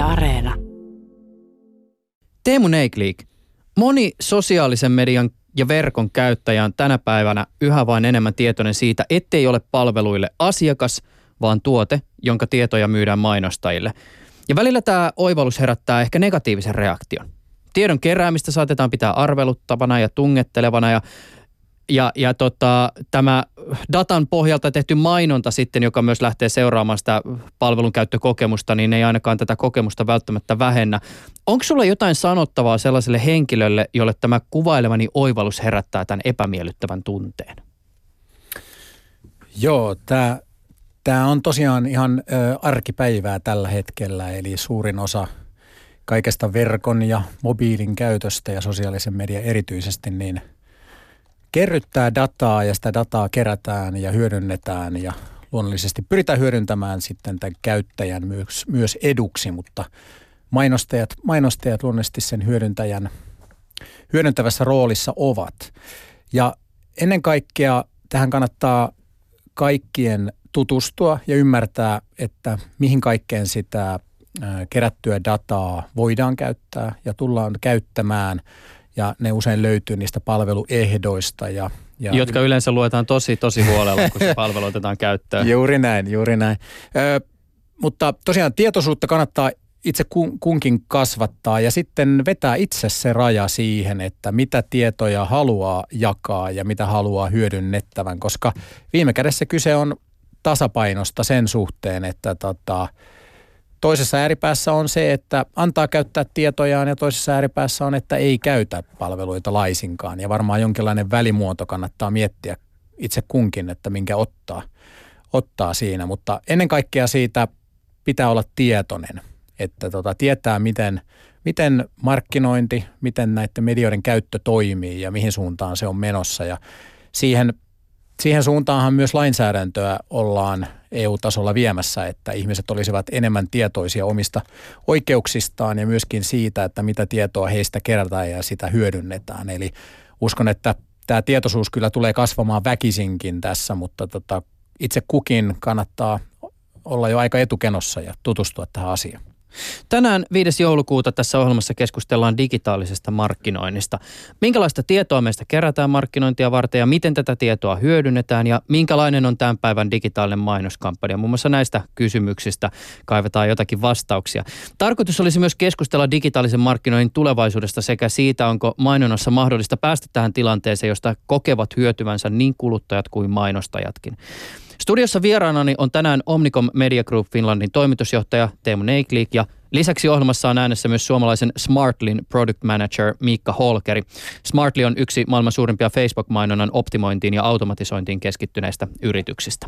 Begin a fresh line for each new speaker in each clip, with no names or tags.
Areena.
Teemu Neikliik. Moni sosiaalisen median ja verkon käyttäjä on tänä päivänä yhä vain enemmän tietoinen siitä, ettei ole palveluille asiakas, vaan tuote, jonka tietoja myydään mainostajille. Ja välillä tämä oivallus herättää ehkä negatiivisen reaktion. Tiedon keräämistä saatetaan pitää arveluttavana ja tungettelevana ja ja, ja tota, tämä datan pohjalta tehty mainonta sitten, joka myös lähtee seuraamaan sitä palvelun käyttökokemusta, niin ei ainakaan tätä kokemusta välttämättä vähennä. Onko sulla jotain sanottavaa sellaiselle henkilölle, jolle tämä kuvailemani oivallus herättää tämän epämiellyttävän tunteen?
Joo, tämä Tämä on tosiaan ihan ö, arkipäivää tällä hetkellä, eli suurin osa kaikesta verkon ja mobiilin käytöstä ja sosiaalisen median erityisesti, niin – kerryttää dataa ja sitä dataa kerätään ja hyödynnetään ja luonnollisesti pyritään hyödyntämään sitten tämän käyttäjän myös, myös eduksi, mutta mainostajat, mainostajat luonnollisesti sen hyödyntäjän hyödyntävässä roolissa ovat. Ja ennen kaikkea tähän kannattaa kaikkien tutustua ja ymmärtää, että mihin kaikkeen sitä kerättyä dataa voidaan käyttää ja tullaan käyttämään – ja ne usein löytyy niistä palveluehdoista. Ja,
ja Jotka yleensä luetaan tosi, tosi huolella, kun se palvelu otetaan käyttöön.
Juuri näin, juuri näin. Ö, mutta tosiaan tietoisuutta kannattaa itse kunkin kasvattaa ja sitten vetää itse se raja siihen, että mitä tietoja haluaa jakaa ja mitä haluaa hyödynnettävän, koska viime kädessä kyse on tasapainosta sen suhteen, että tota, Toisessa ääripäässä on se, että antaa käyttää tietojaan ja toisessa ääripäässä on, että ei käytä palveluita laisinkaan. Ja varmaan jonkinlainen välimuoto kannattaa miettiä itse kunkin, että minkä ottaa, ottaa siinä. Mutta ennen kaikkea siitä pitää olla tietoinen, että tota, tietää miten, miten markkinointi, miten näiden medioiden käyttö toimii ja mihin suuntaan se on menossa. Ja siihen siihen suuntaanhan myös lainsäädäntöä ollaan EU-tasolla viemässä, että ihmiset olisivat enemmän tietoisia omista oikeuksistaan ja myöskin siitä, että mitä tietoa heistä kerätään ja sitä hyödynnetään. Eli uskon, että tämä tietoisuus kyllä tulee kasvamaan väkisinkin tässä, mutta tota, itse kukin kannattaa olla jo aika etukenossa ja tutustua tähän asiaan.
Tänään 5. joulukuuta tässä ohjelmassa keskustellaan digitaalisesta markkinoinnista. Minkälaista tietoa meistä kerätään markkinointia varten ja miten tätä tietoa hyödynnetään ja minkälainen on tämän päivän digitaalinen mainoskampanja. Muun muassa näistä kysymyksistä kaivetaan jotakin vastauksia. Tarkoitus olisi myös keskustella digitaalisen markkinoinnin tulevaisuudesta sekä siitä, onko mainonnassa mahdollista päästä tähän tilanteeseen, josta kokevat hyötyvänsä niin kuluttajat kuin mainostajatkin. Studiossa vieraanani on tänään Omnicom Media Group Finlandin toimitusjohtaja Teemu Neikliik ja Lisäksi ohjelmassa on äänessä myös suomalaisen Smartlin product manager Miikka Holkeri. Smartly on yksi maailman suurimpia Facebook-mainonnan optimointiin ja automatisointiin keskittyneistä yrityksistä.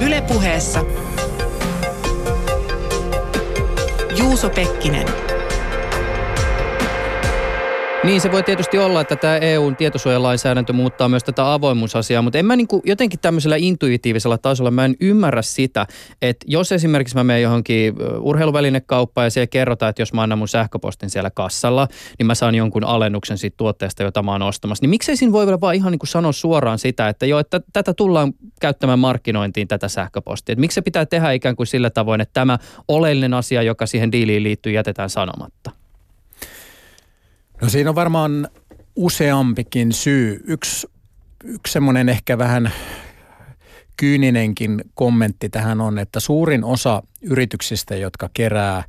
Ylepuheessa Juuso Pekkinen.
Niin se voi tietysti olla, että tämä EUn tietosuojalainsäädäntö muuttaa myös tätä avoimuusasiaa, mutta en mä niin kuin jotenkin tämmöisellä intuitiivisella tasolla, mä en ymmärrä sitä, että jos esimerkiksi mä menen johonkin urheiluvälinekauppaan ja siellä kerrotaan, että jos mä annan mun sähköpostin siellä kassalla, niin mä saan jonkun alennuksen siitä tuotteesta, jota mä oon ostamassa, niin miksei siinä voi vaan ihan niin kuin sanoa suoraan sitä, että joo, että tätä tullaan käyttämään markkinointiin tätä sähköpostia. Että miksi se pitää tehdä ikään kuin sillä tavoin, että tämä oleellinen asia, joka siihen diiliin liittyy, jätetään sanomatta?
No siinä on varmaan useampikin syy. Yksi, yksi semmoinen ehkä vähän kyyninenkin kommentti tähän on, että suurin osa yrityksistä, jotka kerää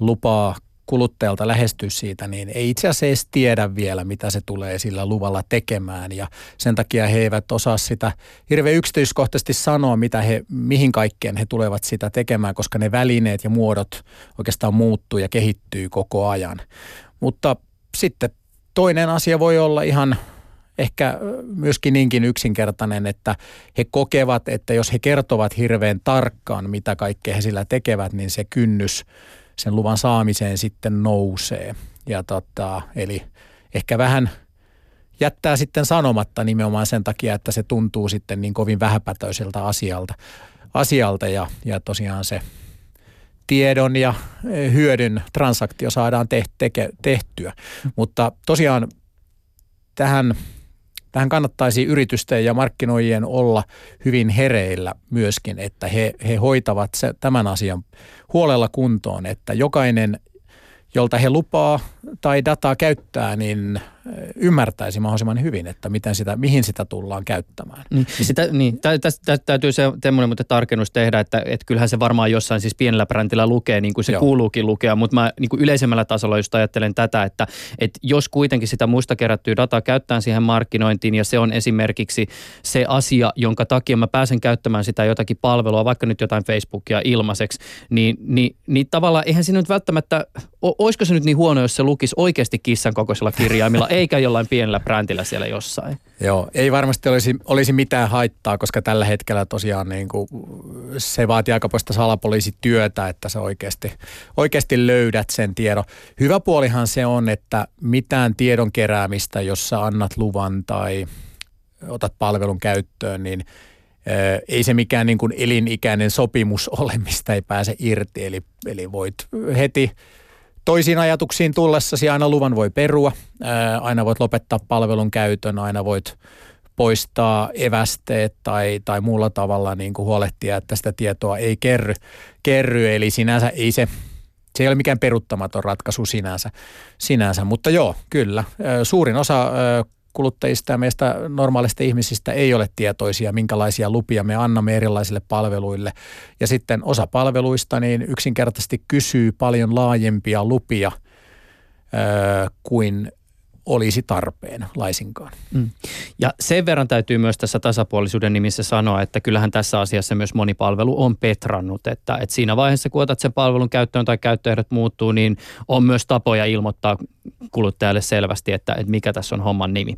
lupaa kuluttajalta lähestyä siitä, niin ei itse asiassa edes tiedä vielä, mitä se tulee sillä luvalla tekemään. Ja sen takia he eivät osaa sitä hirveän yksityiskohtaisesti sanoa, mitä he, mihin kaikkeen he tulevat sitä tekemään, koska ne välineet ja muodot oikeastaan muuttuu ja kehittyy koko ajan. Mutta sitten toinen asia voi olla ihan ehkä myöskin niinkin yksinkertainen, että he kokevat, että jos he kertovat hirveän tarkkaan, mitä kaikkea he sillä tekevät, niin se kynnys sen luvan saamiseen sitten nousee. Ja tota, eli ehkä vähän jättää sitten sanomatta nimenomaan sen takia, että se tuntuu sitten niin kovin vähäpätöiseltä asialta, asialta ja, ja tosiaan se tiedon ja eh, hyödyn transaktio saadaan tehtyä. Mutta tosiaan tähän, tähän kannattaisi yritysten ja markkinoijien olla hyvin hereillä myöskin, että he, he hoitavat se, tämän asian huolella kuntoon, että jokainen jolta he lupaa tai dataa käyttää, niin ymmärtäisi mahdollisimman hyvin, että miten sitä, mihin sitä tullaan käyttämään.
Niin, sitä, niin, tästä täytyy se semmoinen mutta tarkennus tehdä, että, että kyllähän se varmaan jossain siis pienellä brändillä lukee, niin kuin se Joo. kuuluukin lukea, mutta mä niin kuin yleisemmällä tasolla just ajattelen tätä, että, että jos kuitenkin sitä muista kerättyä dataa käyttää siihen markkinointiin ja se on esimerkiksi se asia, jonka takia mä pääsen käyttämään sitä jotakin palvelua, vaikka nyt jotain Facebookia ilmaiseksi, niin, niin, niin tavallaan eihän siinä nyt välttämättä, olisiko se nyt niin huono, jos se lukisi oikeasti kissan kokoisella kirjaimilla, eikä jollain pienellä brändillä siellä jossain.
Joo, ei varmasti olisi, olisi mitään haittaa, koska tällä hetkellä tosiaan niin kuin, se vaatii aika poista salapoliisityötä, että sä oikeasti, oikeasti löydät sen tiedon. Hyvä puolihan se on, että mitään tiedon keräämistä, jos sä annat luvan tai otat palvelun käyttöön, niin ei se mikään niin kuin elinikäinen sopimus ole, mistä ei pääse irti. Eli, eli voit heti toisiin ajatuksiin tullessasi aina luvan voi perua, aina voit lopettaa palvelun käytön, aina voit poistaa evästeet tai, tai muulla tavalla niin kuin huolehtia, että sitä tietoa ei kerry. kerry. Eli sinänsä ei se, se ei ole mikään peruttamaton ratkaisu sinänsä, sinänsä. mutta joo, kyllä. Suurin osa kuluttajista ja meistä normaalista ihmisistä ei ole tietoisia, minkälaisia lupia me annamme erilaisille palveluille. Ja sitten osa palveluista niin yksinkertaisesti kysyy paljon laajempia lupia kuin olisi tarpeen laisinkaan. Mm.
Ja sen verran täytyy myös tässä tasapuolisuuden nimissä sanoa, että kyllähän tässä asiassa myös monipalvelu on petrannut, että, että siinä vaiheessa kun otat sen palvelun käyttöön tai käyttöehdot muuttuu, niin on myös tapoja ilmoittaa kuluttajalle selvästi, että, että mikä tässä on homman nimi.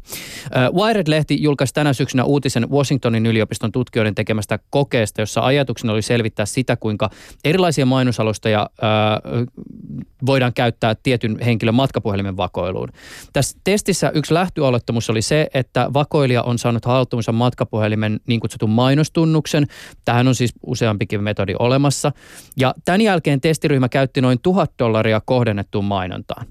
Wired-lehti julkaisi tänä syksynä uutisen Washingtonin yliopiston tutkijoiden tekemästä kokeesta, jossa ajatuksena oli selvittää sitä, kuinka erilaisia mainosalustoja ää, voidaan käyttää tietyn henkilön matkapuhelimen vakoiluun. Tässä testissä yksi lähtyolettamus oli se, että vakoilija on saanut haltuunsa matkapuhelimen niin kutsutun mainostunnuksen. Tähän on siis useampikin metodi olemassa. Ja tämän jälkeen testiryhmä käytti noin tuhat dollaria kohdennettuun mainontaan.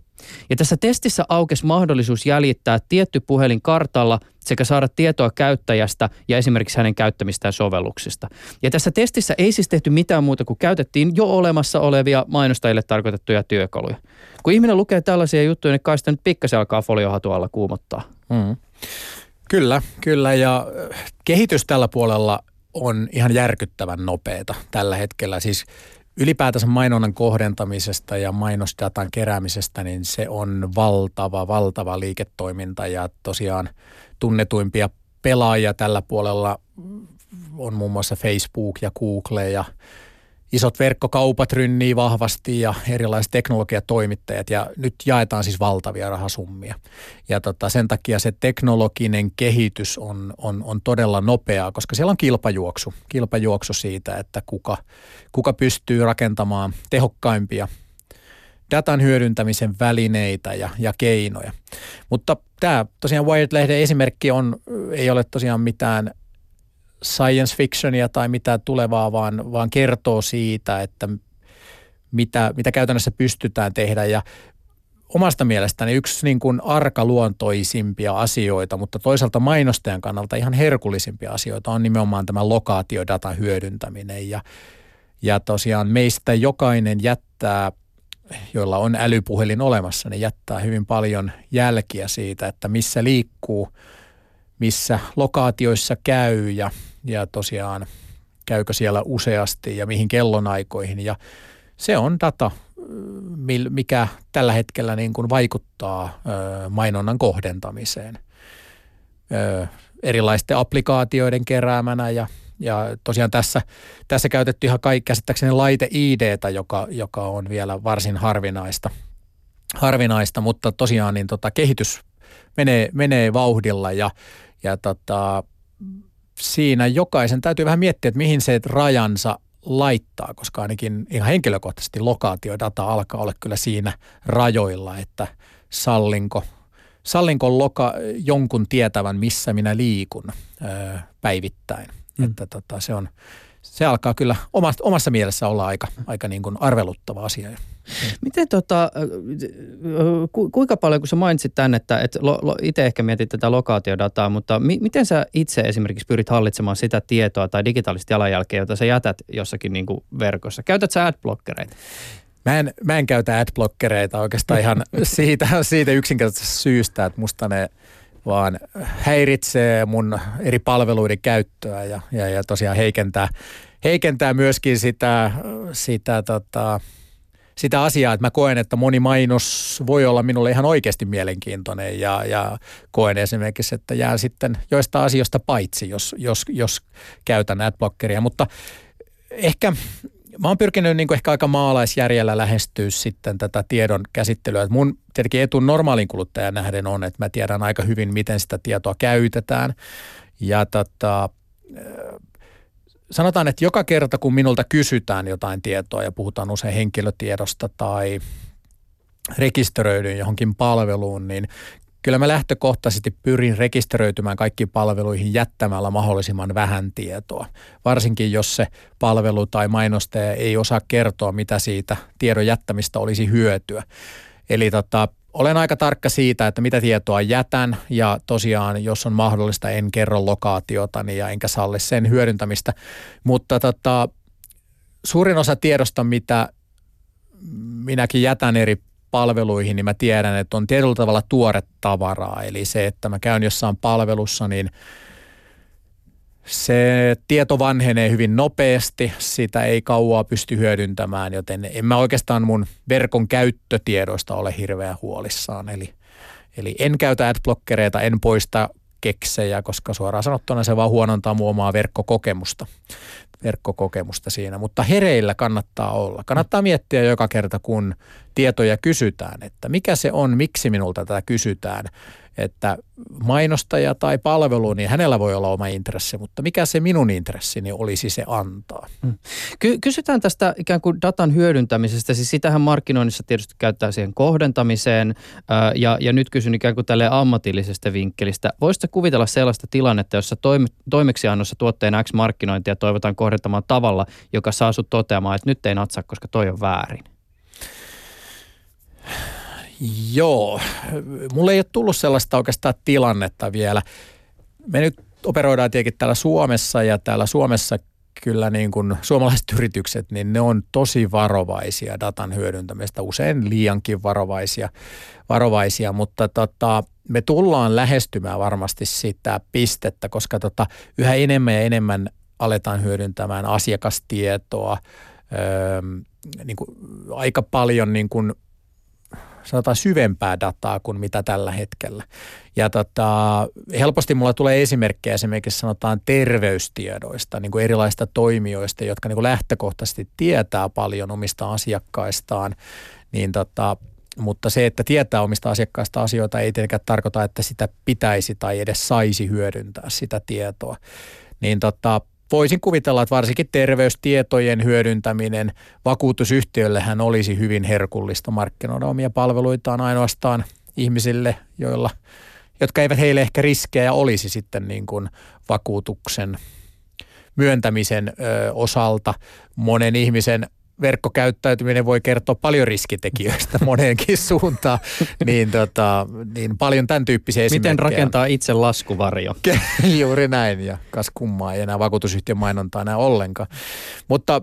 Ja tässä testissä aukesi mahdollisuus jäljittää tietty puhelin kartalla sekä saada tietoa käyttäjästä ja esimerkiksi hänen käyttämistään sovelluksista. Ja tässä testissä ei siis tehty mitään muuta kuin käytettiin jo olemassa olevia mainostajille tarkoitettuja työkaluja. Kun ihminen lukee tällaisia juttuja, niin kai sitä nyt pikkasen alkaa foliohatualla kuumottaa. Mm.
Kyllä, kyllä ja äh, kehitys tällä puolella on ihan järkyttävän nopeata tällä hetkellä. Siis ylipäätänsä mainonnan kohdentamisesta ja mainosdatan keräämisestä, niin se on valtava, valtava liiketoiminta. Ja tosiaan tunnetuimpia pelaajia tällä puolella on muun muassa Facebook ja Google ja isot verkkokaupat rynnii vahvasti ja erilaiset teknologiatoimittajat ja nyt jaetaan siis valtavia rahasummia. Ja tota, sen takia se teknologinen kehitys on, on, on todella nopeaa, koska siellä on kilpajuoksu. Kilpajuoksu siitä, että kuka, kuka pystyy rakentamaan tehokkaimpia datan hyödyntämisen välineitä ja, ja keinoja. Mutta tämä tosiaan Wired-lehden esimerkki on, ei ole tosiaan mitään science fictionia tai mitä tulevaa, vaan, vaan kertoo siitä, että mitä, mitä käytännössä pystytään tehdä. Ja omasta mielestäni yksi niin kuin arkaluontoisimpia asioita, mutta toisaalta mainostajan kannalta ihan herkullisimpia asioita on nimenomaan tämä lokaatiodatan hyödyntäminen. Ja, ja tosiaan meistä jokainen jättää, joilla on älypuhelin olemassa, niin jättää hyvin paljon jälkiä siitä, että missä liikkuu – missä lokaatioissa käy ja, ja tosiaan käykö siellä useasti ja mihin kellonaikoihin. Ja se on data, mikä tällä hetkellä niin kuin vaikuttaa mainonnan kohdentamiseen erilaisten applikaatioiden keräämänä ja, ja tosiaan tässä, tässä käytetty ihan kaikki käsittääkseni laite IDtä, joka, joka on vielä varsin harvinaista, harvinaista mutta tosiaan niin tota, kehitys menee, menee vauhdilla ja ja tota, siinä jokaisen täytyy vähän miettiä, että mihin se rajansa laittaa, koska ainakin ihan henkilökohtaisesti lokaatiodata alkaa olla kyllä siinä rajoilla, että sallinko, sallinko loka, jonkun tietävän, missä minä liikun ää, päivittäin. Mm. Että tota, se on, se alkaa kyllä omassa, omassa mielessä olla aika, aika niin kuin arveluttava asia.
Miten tota, ku, kuinka paljon, kun sä mainitsit tämän, että, että lo, lo, itse ehkä mietit tätä lokaatiodataa, mutta mi, miten sä itse esimerkiksi pyrit hallitsemaan sitä tietoa tai digitaalista jalanjälkeä, jota sä jätät jossakin niin kuin verkossa? Käytät sä adblockereita?
Mä en, mä en käytä adblockereita oikeastaan ihan siitä, siitä yksinkertaisesta syystä, että musta ne vaan häiritsee mun eri palveluiden käyttöä ja, ja, ja tosiaan heikentää, heikentää myöskin sitä, sitä, tota, sitä asiaa, että mä koen, että moni mainos voi olla minulle ihan oikeasti mielenkiintoinen ja, ja koen esimerkiksi, että jää sitten joista asioista paitsi, jos, jos, jos käytän adblockeria, mutta ehkä mä oon pyrkinyt niin ehkä aika maalaisjärjellä lähestyä sitten tätä tiedon käsittelyä. Et mun tietenkin etu normaalin kuluttajan nähden on, että mä tiedän aika hyvin, miten sitä tietoa käytetään. Ja tota, sanotaan, että joka kerta kun minulta kysytään jotain tietoa ja puhutaan usein henkilötiedosta tai rekisteröidyn johonkin palveluun, niin kyllä mä lähtökohtaisesti pyrin rekisteröitymään kaikkiin palveluihin jättämällä mahdollisimman vähän tietoa. Varsinkin jos se palvelu tai mainostaja ei osaa kertoa, mitä siitä tiedon jättämistä olisi hyötyä. Eli tota, olen aika tarkka siitä, että mitä tietoa jätän ja tosiaan, jos on mahdollista, en kerro lokaatiotani ja enkä salli sen hyödyntämistä. Mutta tota, suurin osa tiedosta, mitä minäkin jätän eri palveluihin, niin mä tiedän, että on tietyllä tavalla tuore tavaraa. Eli se, että mä käyn jossain palvelussa, niin se tieto vanhenee hyvin nopeasti, sitä ei kauaa pysty hyödyntämään, joten en mä oikeastaan mun verkon käyttötiedoista ole hirveän huolissaan. Eli, eli en käytä adblockereita, en poista keksejä, koska suoraan sanottuna se vaan huonontaa mun omaa verkkokokemusta verkkokokemusta siinä, mutta hereillä kannattaa olla. Kannattaa miettiä joka kerta, kun tietoja kysytään, että mikä se on, miksi minulta tätä kysytään että mainostaja tai palvelu, niin hänellä voi olla oma intressi, mutta mikä se minun intressini olisi se antaa? Mm.
Ky- kysytään tästä ikään kuin datan hyödyntämisestä, siis sitähän markkinoinnissa tietysti käyttää siihen kohdentamiseen ää, ja, ja nyt kysyn ikään kuin tälle ammatillisesta vinkkelistä. Voisitko kuvitella sellaista tilannetta, jossa toime- toimeksiannossa tuotteen X markkinointia toivotaan kohdentamaan tavalla, joka saa sut toteamaan, että nyt ei natsaa, koska toi on väärin?
Joo, mulle ei ole tullut sellaista oikeastaan tilannetta vielä. Me nyt operoidaan tietenkin täällä Suomessa ja täällä Suomessa kyllä niin kuin suomalaiset yritykset, niin ne on tosi varovaisia datan hyödyntämistä, usein liiankin varovaisia, varovaisia mutta tota, me tullaan lähestymään varmasti sitä pistettä, koska tota, yhä enemmän ja enemmän aletaan hyödyntämään asiakastietoa, öö, niin kuin aika paljon niin kuin sanotaan syvempää dataa kuin mitä tällä hetkellä. Ja tota, helposti mulla tulee esimerkkejä esimerkiksi sanotaan terveystiedoista, niin kuin erilaisista toimijoista, jotka niin kuin lähtökohtaisesti tietää paljon omista asiakkaistaan, niin tota, mutta se, että tietää omista asiakkaista asioita ei tietenkään tarkoita, että sitä pitäisi tai edes saisi hyödyntää sitä tietoa. Niin tota, voisin kuvitella, että varsinkin terveystietojen hyödyntäminen vakuutusyhtiöllehän olisi hyvin herkullista markkinoida omia palveluitaan ainoastaan ihmisille, joilla, jotka eivät heille ehkä riskejä olisi sitten niin kuin vakuutuksen myöntämisen ö, osalta. Monen ihmisen verkkokäyttäytyminen voi kertoa paljon riskitekijöistä moneenkin suuntaan, niin, tota, niin paljon tämän tyyppisiä esimerkkejä.
Miten rakentaa itse laskuvarjo?
Juuri näin, ja kas kummaa ei enää vakuutusyhtiön mainontaa enää ollenkaan. Mutta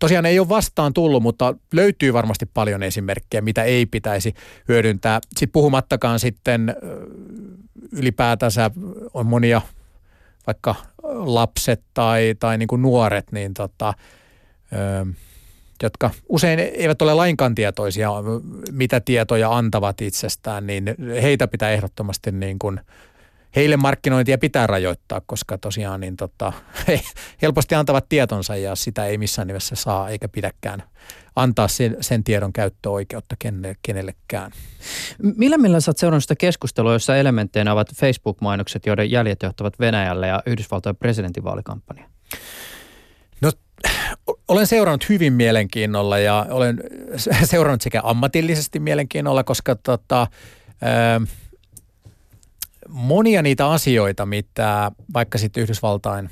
tosiaan ei ole vastaan tullut, mutta löytyy varmasti paljon esimerkkejä, mitä ei pitäisi hyödyntää. Sitten puhumattakaan sitten ylipäätänsä on monia vaikka lapset tai, tai niin kuin nuoret, niin tota, jotka usein eivät ole lainkaan tietoisia, mitä tietoja antavat itsestään, niin heitä pitää ehdottomasti niin kuin, heille markkinointia pitää rajoittaa, koska tosiaan niin tota, he helposti antavat tietonsa ja sitä ei missään nimessä saa eikä pidäkään antaa sen, sen tiedon käyttöoikeutta kenelle, kenellekään.
Millä millä sä oot seurannut sitä keskustelua, jossa elementteinä ovat Facebook-mainokset, joiden jäljet johtavat Venäjälle ja Yhdysvaltojen presidentinvaalikampanja?
Olen seurannut hyvin mielenkiinnolla ja olen seurannut sekä ammatillisesti mielenkiinnolla, koska tota, ää, monia niitä asioita, mitä vaikka sitten Yhdysvaltain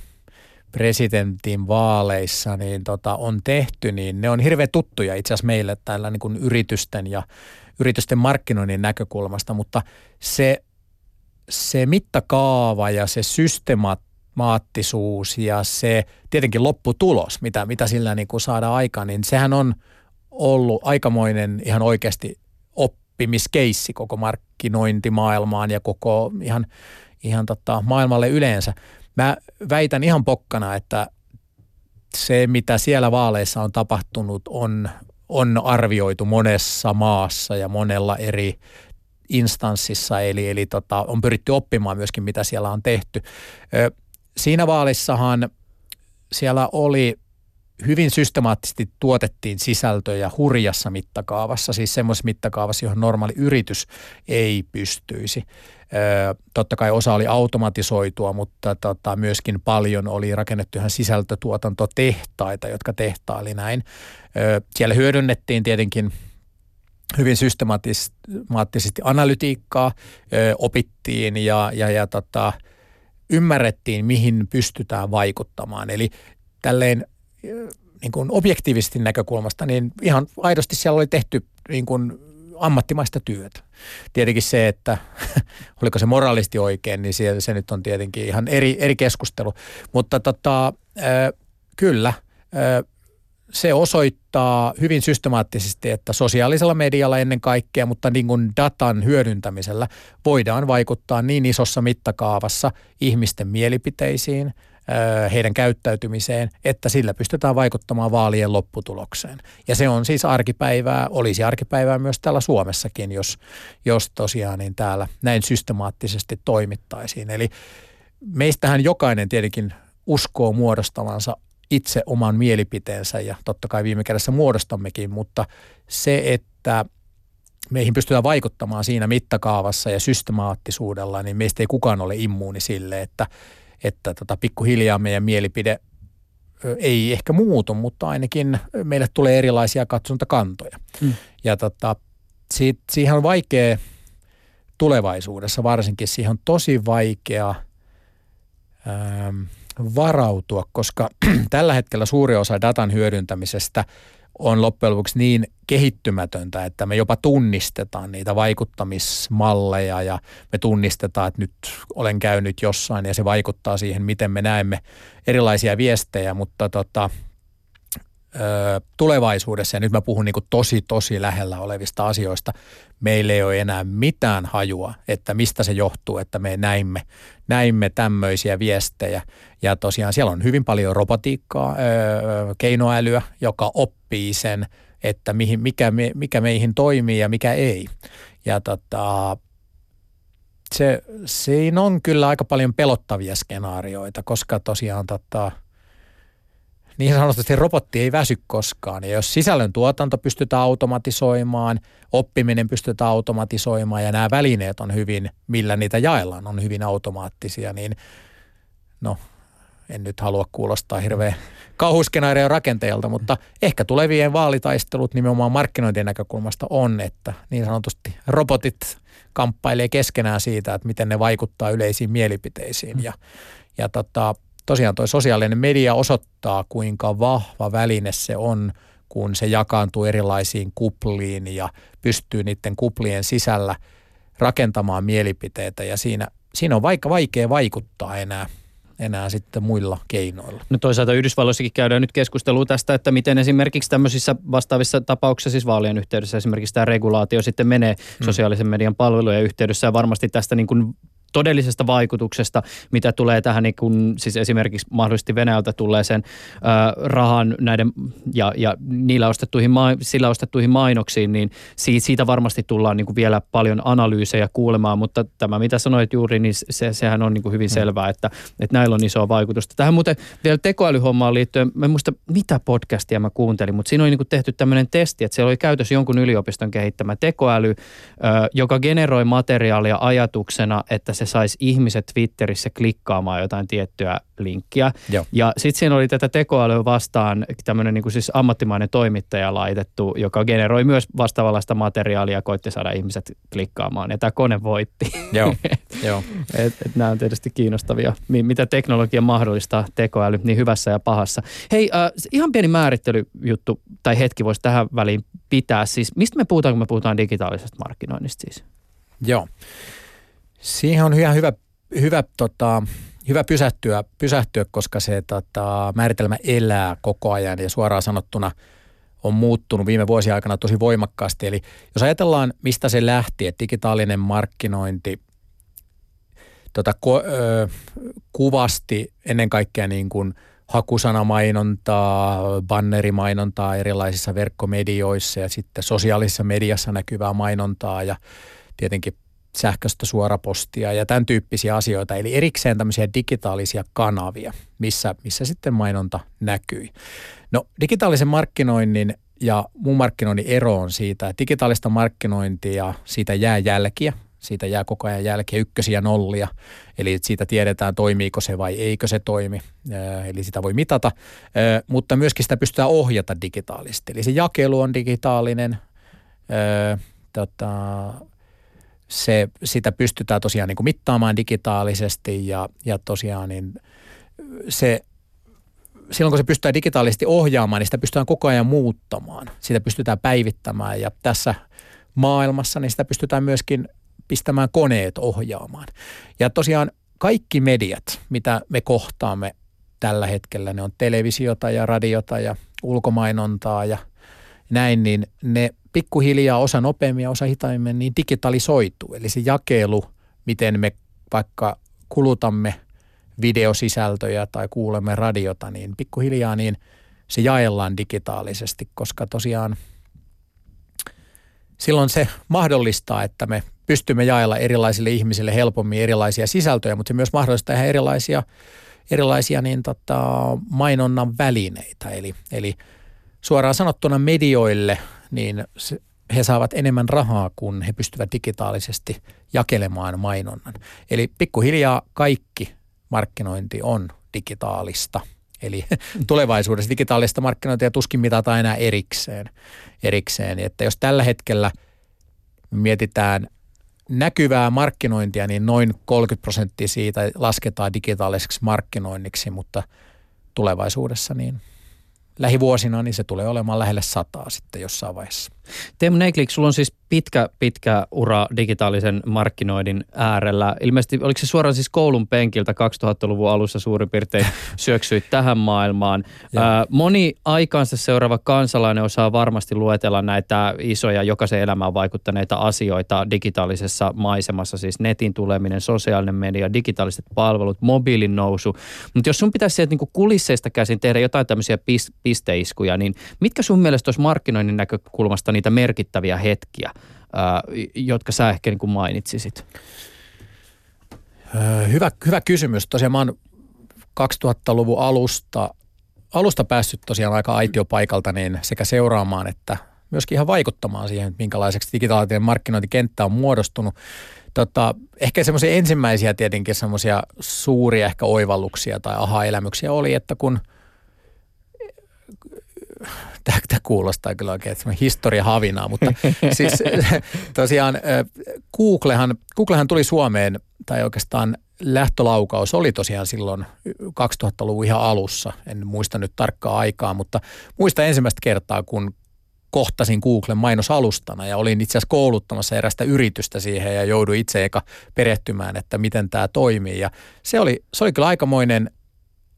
presidentin vaaleissa niin tota, on tehty, niin ne on hirveän tuttuja itse asiassa meille täällä niin kuin yritysten ja yritysten markkinoinnin näkökulmasta, mutta se, se mittakaava ja se systemaattisuus ja se tietenkin lopputulos, mitä, mitä sillä niin kuin saadaan aikaan, niin sehän on ollut aikamoinen ihan oikeasti oppimiskeissi koko markkinointimaailmaan ja koko ihan, ihan tota, maailmalle yleensä. Mä väitän ihan pokkana, että se, mitä siellä vaaleissa on tapahtunut, on, on arvioitu monessa maassa ja monella eri instanssissa, eli, eli tota, on pyritty oppimaan myöskin, mitä siellä on tehty. Siinä vaalissahan siellä oli hyvin systemaattisesti tuotettiin sisältöjä hurjassa mittakaavassa, siis semmoisessa mittakaavassa, johon normaali yritys ei pystyisi. totta kai osa oli automatisoitua, mutta tota, myöskin paljon oli rakennettu ihan sisältötuotantotehtaita, jotka tehtaili näin. siellä hyödynnettiin tietenkin hyvin systemaattisesti analytiikkaa, opittiin ja, ja, ja tota, ymmärrettiin, mihin pystytään vaikuttamaan. Eli tälleen niin kuin objektiivisesti näkökulmasta, niin ihan aidosti siellä oli tehty niin kuin ammattimaista työtä. Tietenkin se, että oliko se moraalisti oikein, niin se, se nyt on tietenkin ihan eri, eri keskustelu. Mutta tota, äh, kyllä, äh, se osoittaa hyvin systemaattisesti, että sosiaalisella medialla ennen kaikkea, mutta niin kuin datan hyödyntämisellä voidaan vaikuttaa niin isossa mittakaavassa ihmisten mielipiteisiin – heidän käyttäytymiseen, että sillä pystytään vaikuttamaan vaalien lopputulokseen. Ja se on siis arkipäivää, olisi arkipäivää myös täällä Suomessakin, jos, jos tosiaan niin täällä näin systemaattisesti toimittaisiin. Eli meistähän jokainen tietenkin uskoo muodostavansa itse oman mielipiteensä ja totta kai viime kädessä muodostammekin, mutta se, että meihin pystytään vaikuttamaan siinä mittakaavassa ja systemaattisuudella, niin meistä ei kukaan ole immuuni sille, että että tota, pikkuhiljaa meidän mielipide ei ehkä muutu, mutta ainakin meille tulee erilaisia katsontakantoja. Mm. Ja tota, siitä, siihen on vaikea tulevaisuudessa varsinkin, siihen on tosi vaikea ähm, varautua, koska tällä hetkellä suuri osa datan hyödyntämisestä – on loppujen lopuksi niin kehittymätöntä, että me jopa tunnistetaan niitä vaikuttamismalleja ja me tunnistetaan, että nyt olen käynyt jossain ja se vaikuttaa siihen, miten me näemme erilaisia viestejä, mutta tota, tulevaisuudessa, ja nyt mä puhun niin tosi, tosi lähellä olevista asioista, meillä ei ole enää mitään hajua, että mistä se johtuu, että me näimme, näimme tämmöisiä viestejä. Ja tosiaan siellä on hyvin paljon robotiikkaa, keinoälyä, joka oppii sen, että mihin, mikä, me, mikä meihin toimii ja mikä ei. Ja tota, se, siinä on kyllä aika paljon pelottavia skenaarioita, koska tosiaan tota, – niin sanotusti robotti ei väsy koskaan. Ja jos sisällön tuotanto pystytään automatisoimaan, oppiminen pystytään automatisoimaan ja nämä välineet on hyvin, millä niitä jaellaan, on hyvin automaattisia, niin no en nyt halua kuulostaa hirveän kauhuskenaarion rakenteelta, mutta ehkä tulevien vaalitaistelut nimenomaan markkinointien näkökulmasta on, että niin sanotusti robotit kamppailee keskenään siitä, että miten ne vaikuttaa yleisiin mielipiteisiin. Ja, ja tota, tosiaan tuo sosiaalinen media osoittaa, kuinka vahva väline se on, kun se jakaantuu erilaisiin kupliin ja pystyy niiden kuplien sisällä rakentamaan mielipiteitä ja siinä, siinä on vaikka vaikea vaikuttaa enää enää sitten muilla keinoilla.
No toisaalta Yhdysvalloissakin käydään nyt keskustelua tästä, että miten esimerkiksi tämmöisissä vastaavissa tapauksissa, siis vaalien yhteydessä esimerkiksi tämä regulaatio sitten menee hmm. sosiaalisen median palvelujen yhteydessä ja varmasti tästä niin kuin todellisesta vaikutuksesta, mitä tulee tähän niin kuin, siis esimerkiksi mahdollisesti Venäjältä tulleeseen ää, rahan näiden ja, ja niillä ostettuihin, sillä ostettuihin mainoksiin, niin siitä, varmasti tullaan niin kuin vielä paljon analyysejä kuulemaan, mutta tämä mitä sanoit juuri, niin se, sehän on niin kuin hyvin mm. selvää, että, että näillä on isoa vaikutusta. Tähän muuten vielä tekoälyhommaan liittyen, mä en muista mitä podcastia mä kuuntelin, mutta siinä oli niin kuin tehty tämmöinen testi, että siellä oli käytössä jonkun yliopiston kehittämä tekoäly, joka generoi materiaalia ajatuksena, että se se saisi ihmiset Twitterissä klikkaamaan jotain tiettyä linkkiä.
Joo.
Ja sitten siinä oli tätä tekoälyä vastaan tämmöinen niin siis ammattimainen toimittaja laitettu, joka generoi myös vastaavanlaista materiaalia ja koitti saada ihmiset klikkaamaan. Ja tämä kone voitti.
Joo, joo.
et, et nämä on tietysti kiinnostavia, mitä teknologia mahdollistaa tekoäly niin hyvässä ja pahassa. Hei, äh, ihan pieni määrittelyjuttu tai hetki voisi tähän väliin pitää. Siis mistä me puhutaan, kun me puhutaan digitaalisesta markkinoinnista siis?
Joo. Siihen on ihan hyvä, hyvä, tota, hyvä pysähtyä, pysähtyä, koska se tota, määritelmä elää koko ajan ja suoraan sanottuna on muuttunut viime vuosien aikana tosi voimakkaasti. Eli jos ajatellaan, mistä se lähti, että digitaalinen markkinointi tota, ko, ö, kuvasti ennen kaikkea niin kuin hakusanamainontaa, bannerimainontaa erilaisissa verkkomedioissa ja sitten sosiaalisessa mediassa näkyvää mainontaa ja tietenkin sähköistä suorapostia ja tämän tyyppisiä asioita. Eli erikseen tämmöisiä digitaalisia kanavia, missä, missä sitten mainonta näkyi. No digitaalisen markkinoinnin ja muun markkinoinnin ero on siitä, että digitaalista markkinointia, siitä jää jälkiä, siitä jää koko ajan jälkeen ykkösiä nollia, eli siitä tiedetään toimiiko se vai eikö se toimi, eli sitä voi mitata, mutta myöskin sitä pystytään ohjata digitaalisesti, eli se jakelu on digitaalinen, tota, se, sitä pystytään tosiaan niin kuin mittaamaan digitaalisesti ja, ja tosiaan niin se, silloin kun se pystytään digitaalisesti ohjaamaan, niin sitä pystytään koko ajan muuttamaan. Sitä pystytään päivittämään ja tässä maailmassa niin sitä pystytään myöskin pistämään koneet ohjaamaan. Ja tosiaan kaikki mediat, mitä me kohtaamme tällä hetkellä, ne on televisiota ja radiota ja ulkomainontaa ja näin, niin ne pikkuhiljaa osa nopeammin ja osa hitaimmin niin digitalisoituu. Eli se jakelu, miten me vaikka kulutamme videosisältöjä tai kuulemme radiota, niin pikkuhiljaa niin se jaellaan digitaalisesti, koska tosiaan silloin se mahdollistaa, että me pystymme jaella erilaisille ihmisille helpommin erilaisia sisältöjä, mutta se myös mahdollistaa ihan erilaisia, erilaisia niin tota, mainonnan välineitä. Eli, eli suoraan sanottuna medioille, niin se, he saavat enemmän rahaa, kun he pystyvät digitaalisesti jakelemaan mainonnan. Eli pikkuhiljaa kaikki markkinointi on digitaalista. Eli tulevaisuudessa digitaalista markkinointia tuskin mitataan enää erikseen. erikseen. Että jos tällä hetkellä mietitään näkyvää markkinointia, niin noin 30 prosenttia siitä lasketaan digitaaliseksi markkinoinniksi, mutta tulevaisuudessa niin lähivuosina niin se tulee olemaan lähelle sataa sitten jossain vaiheessa.
Teemu Neiklik, sulla on siis pitkä, pitkä ura digitaalisen markkinoinnin äärellä. Ilmeisesti, oliko se suoraan siis koulun penkiltä 2000-luvun alussa suurin piirtein syöksyit tähän maailmaan. Ää, moni aikaansa seuraava kansalainen osaa varmasti luetella näitä isoja jokaisen elämään vaikuttaneita asioita digitaalisessa maisemassa, siis netin tuleminen, sosiaalinen media, digitaaliset palvelut, mobiilin nousu. Mutta jos sun pitäisi sieltä niin kulisseista käsin tehdä jotain tämmöisiä pisteiskuja, niin mitkä sun mielestä olisi markkinoinnin näkökulmasta niitä merkittäviä hetkiä, jotka sä ehkä niin kuin mainitsisit?
Hyvä, hyvä kysymys. Tosiaan mä oon 2000-luvun alusta, alusta päässyt tosiaan aika aitiopaikalta niin sekä seuraamaan että myöskin ihan vaikuttamaan siihen, että minkälaiseksi digitaalinen markkinointikenttä on muodostunut. Tota, ehkä semmoisia ensimmäisiä tietenkin semmoisia suuria ehkä oivalluksia tai aha-elämyksiä oli, että kun – tämä, kuulostaa kyllä oikein historia havinaa, mutta siis tosiaan Googlehan, Googlehan tuli Suomeen, tai oikeastaan lähtölaukaus oli tosiaan silloin 2000-luvun ihan alussa, en muista nyt tarkkaa aikaa, mutta muista ensimmäistä kertaa, kun kohtasin Googlen mainosalustana ja olin itse asiassa kouluttamassa erästä yritystä siihen ja jouduin itse eka perehtymään, että miten tämä toimii. Ja se oli, se oli kyllä aikamoinen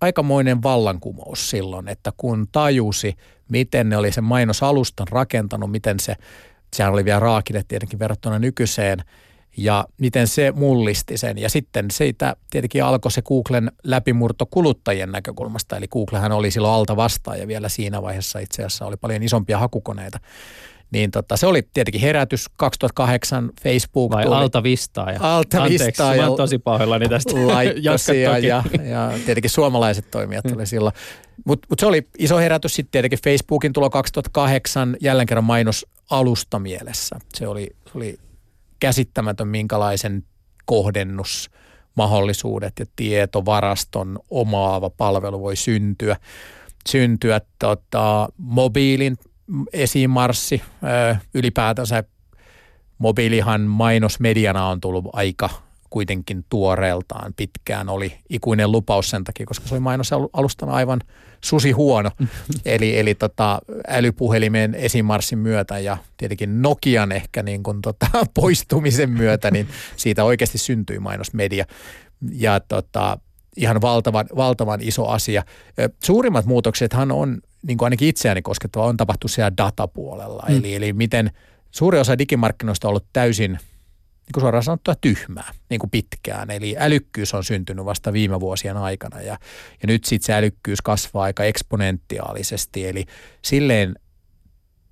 aikamoinen vallankumous silloin, että kun tajusi, miten ne oli sen mainosalustan rakentanut, miten se, sehän oli vielä raakille tietenkin verrattuna nykyiseen, ja miten se mullisti sen. Ja sitten siitä tietenkin alkoi se Googlen läpimurto kuluttajien näkökulmasta, eli Googlehan oli silloin alta vastaaja vielä siinä vaiheessa itse asiassa, oli paljon isompia hakukoneita. Niin tota, se oli tietenkin herätys 2008 Facebook.
Vai
tuli.
Alta Vistaa. Ja,
Alta
anteeksi,
Vistaa.
Mä oon tosi pahoillani tästä.
ja, ja, ja, tietenkin suomalaiset toimijat mm. tuli silloin. Mutta mut se oli iso herätys sitten tietenkin Facebookin tulo 2008 jälleen kerran mainos alusta mielessä. Se oli, se oli käsittämätön, minkälaisen kohdennus mahdollisuudet ja tietovaraston omaava palvelu voi syntyä. syntyä tota, mobiilin esimarssi, ylipäätänsä mobiilihan mainosmediana on tullut aika kuitenkin tuoreeltaan pitkään oli ikuinen lupaus sen takia, koska se oli mainosalustana aivan susi huono. eli eli tota, älypuhelimen esimarssin myötä ja tietenkin Nokian ehkä niin kuin tota, poistumisen myötä, niin siitä oikeasti syntyi mainosmedia. Ja tota, ihan valtavan, valtavan iso asia. Suurimmat muutoksethan on, niin kuin ainakin itseäni koskettava, on tapahtunut siellä datapuolella. Mm. Eli, eli miten suuri osa digimarkkinoista on ollut täysin – niin kuin suoraan sanottuna tyhmää niin kuin pitkään. Eli älykkyys on syntynyt vasta viime vuosien aikana ja, ja nyt sitten se älykkyys kasvaa aika eksponentiaalisesti. Eli silleen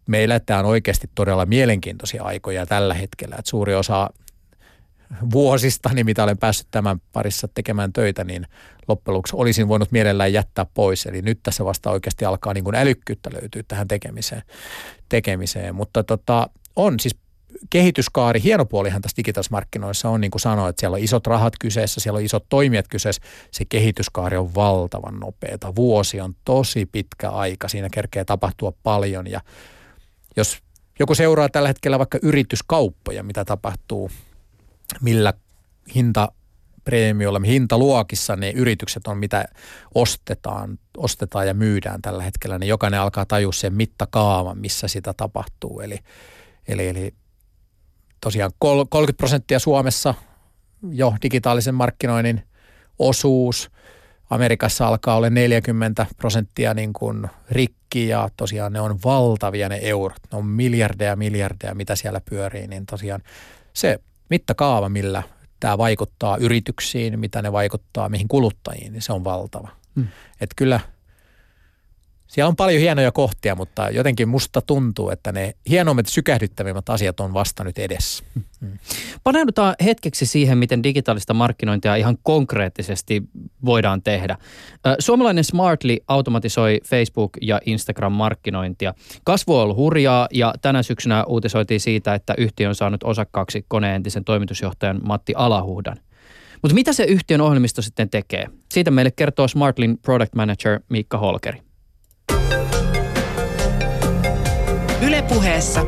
me eletään oikeasti todella mielenkiintoisia aikoja tällä hetkellä. Että suuri osa vuosista, niin mitä olen päässyt tämän parissa tekemään töitä, niin loppujen olisin voinut mielellään jättää pois. Eli nyt tässä vasta oikeasti alkaa niin kuin älykkyyttä löytyä tähän tekemiseen. tekemiseen. Mutta tota, on siis kehityskaari, hieno puolihan tässä digitaalisissa markkinoissa on, niin kuin sanoin, että siellä on isot rahat kyseessä, siellä on isot toimijat kyseessä. Se kehityskaari on valtavan nopeata. Vuosi on tosi pitkä aika, siinä kerkee tapahtua paljon ja jos joku seuraa tällä hetkellä vaikka yrityskauppoja, mitä tapahtuu, millä hinta preemiolla, hintaluokissa ne yritykset on, mitä ostetaan, ostetaan ja myydään tällä hetkellä, niin jokainen alkaa tajua sen mittakaavan, missä sitä tapahtuu. Eli, eli, eli tosiaan 30 prosenttia Suomessa jo digitaalisen markkinoinnin osuus. Amerikassa alkaa olla 40 prosenttia niin kuin rikki ja tosiaan ne on valtavia ne eurot. Ne on miljardeja miljardeja, mitä siellä pyörii, niin tosiaan se mittakaava, millä tämä vaikuttaa yrityksiin, mitä ne vaikuttaa mihin kuluttajiin, niin se on valtava. Hmm. Että kyllä – siellä on paljon hienoja kohtia, mutta jotenkin musta tuntuu, että ne hienommat sykähdyttävimmät asiat on vasta nyt edessä.
Paneudutaan hetkeksi siihen, miten digitaalista markkinointia ihan konkreettisesti voidaan tehdä. Suomalainen Smartly automatisoi Facebook- ja Instagram-markkinointia. Kasvu on ollut hurjaa ja tänä syksynä uutisoitiin siitä, että yhtiö on saanut osakkaaksi koneentisen toimitusjohtajan Matti Alahuhdan. Mutta mitä se yhtiön ohjelmisto sitten tekee? Siitä meille kertoo Smartlin product manager Miikka Holkeri.
Ylepuheessa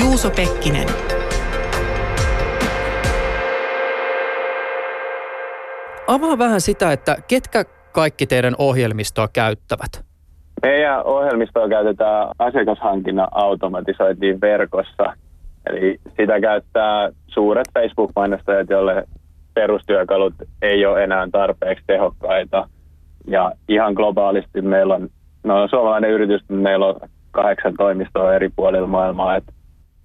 Juuso Pekkinen.
Avaa vähän sitä, että ketkä kaikki teidän ohjelmistoa käyttävät?
Meidän ohjelmistoa käytetään asiakashankinnan automatisointiin verkossa. Eli sitä käyttää suuret Facebook-mainostajat, joille perustyökalut ei ole enää tarpeeksi tehokkaita. Ja ihan globaalisti meillä on no suomalainen yritys, meillä on kahdeksan toimistoa eri puolilla maailmaa. Että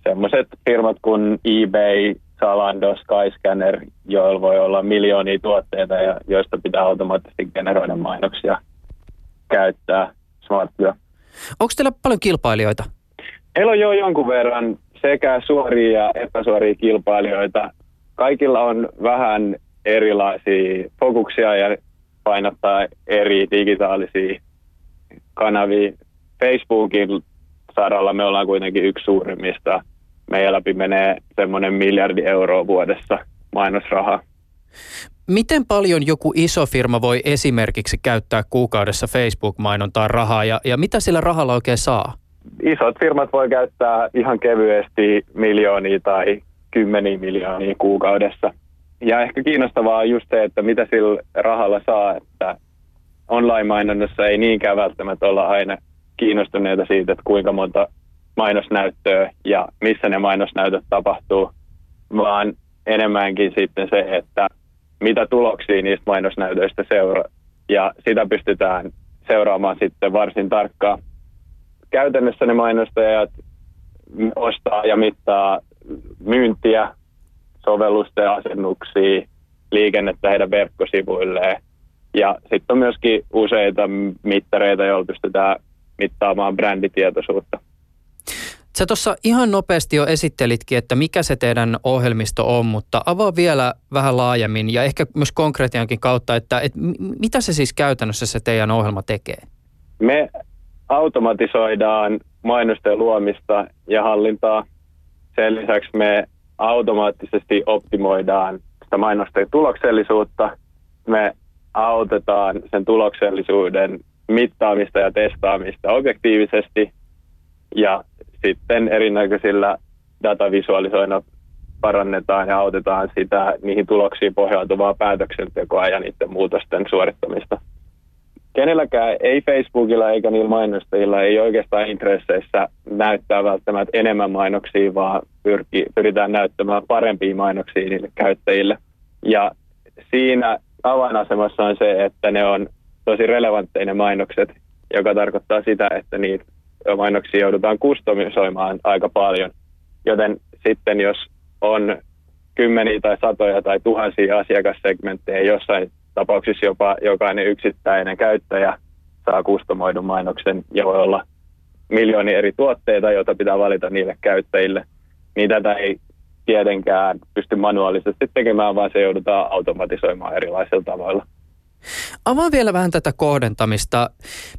semmoiset firmat kuin eBay, Zalando, Skyscanner, joilla voi olla miljoonia tuotteita ja joista pitää automaattisesti generoida mainoksia käyttää smartlyä.
Onko teillä paljon kilpailijoita?
Meillä on jo jonkun verran sekä suoria ja epäsuoria kilpailijoita. Kaikilla on vähän erilaisia fokuksia ja painottaa eri digitaalisia kanavia. Facebookin saralla me ollaan kuitenkin yksi suurimmista. Meidän läpi menee semmoinen miljardi euroa vuodessa mainosraha.
Miten paljon joku iso firma voi esimerkiksi käyttää kuukaudessa Facebook-mainontaa rahaa ja, ja mitä sillä rahalla oikein saa?
Isot firmat voi käyttää ihan kevyesti miljoonia tai kymmeniä miljoonia kuukaudessa. Ja ehkä kiinnostavaa on just se, että mitä sillä rahalla saa, että online-mainonnassa ei niinkään välttämättä olla aina kiinnostuneita siitä, että kuinka monta mainosnäyttöä ja missä ne mainosnäytöt tapahtuu, vaan enemmänkin sitten se, että mitä tuloksia niistä mainosnäytöistä seuraa. Ja sitä pystytään seuraamaan sitten varsin tarkkaan. Käytännössä ne mainostajat ostaa ja mittaa myyntiä, sovellusten asennuksia, liikennettä heidän verkkosivuilleen ja sitten on myöskin useita mittareita, joilla pystytään mittaamaan bränditietoisuutta.
Sä tuossa ihan nopeasti jo esittelitkin, että mikä se teidän ohjelmisto on, mutta avaa vielä vähän laajemmin ja ehkä myös konkreettiankin kautta, että, että mitä se siis käytännössä se teidän ohjelma tekee?
Me automatisoidaan mainosten luomista ja hallintaa. Sen lisäksi me automaattisesti optimoidaan sitä mainosten tuloksellisuutta. Me autetaan sen tuloksellisuuden mittaamista ja testaamista objektiivisesti ja sitten erinäköisillä datavisualisoina parannetaan ja autetaan sitä niihin tuloksiin pohjautuvaa päätöksentekoa ja niiden muutosten suorittamista. Kenelläkään ei Facebookilla eikä niillä mainostajilla ei oikeastaan intresseissä näyttää välttämättä enemmän mainoksia, vaan pyrki, pyritään näyttämään parempia mainoksia niille käyttäjille. Ja siinä avainasemassa on se, että ne on tosi relevantteja ne mainokset, joka tarkoittaa sitä, että niitä mainoksia joudutaan kustomisoimaan aika paljon. Joten sitten jos on kymmeniä tai satoja tai tuhansia asiakassegmenttejä, jossain tapauksissa jopa jokainen yksittäinen käyttäjä saa kustomoidun mainoksen ja voi olla miljoonia eri tuotteita, joita pitää valita niille käyttäjille, niin tätä ei tietenkään pysty manuaalisesti tekemään, vaan se joudutaan automatisoimaan erilaisilla tavoilla.
Avaa vielä vähän tätä kohdentamista.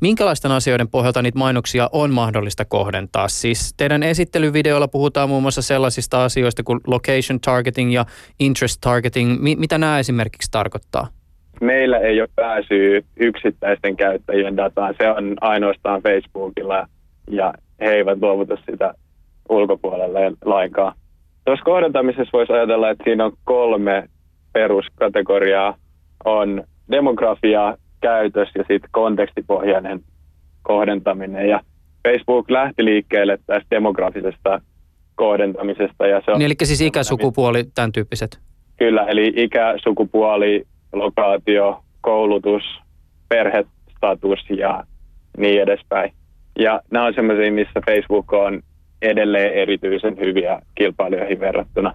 Minkälaisten asioiden pohjalta niitä mainoksia on mahdollista kohdentaa? Siis teidän esittelyvideolla puhutaan muun muassa sellaisista asioista kuin location targeting ja interest targeting. M- mitä nämä esimerkiksi tarkoittaa?
Meillä ei ole pääsyä yksittäisten käyttäjien dataan. Se on ainoastaan Facebookilla ja he eivät luovuta sitä ulkopuolelle lainkaan. Tuossa kohdentamisessa voisi ajatella, että siinä on kolme peruskategoriaa. On demografia, käytös ja sitten kontekstipohjainen kohdentaminen. Ja Facebook lähti liikkeelle tästä demografisesta kohdentamisesta. Ja se on
niin, eli siis ikä, sukupuoli, tämän tyyppiset?
Kyllä, eli ikä, sukupuoli, lokaatio, koulutus, perhestatus ja niin edespäin. Ja nämä on sellaisia, missä Facebook on edelleen erityisen hyviä kilpailijoihin verrattuna.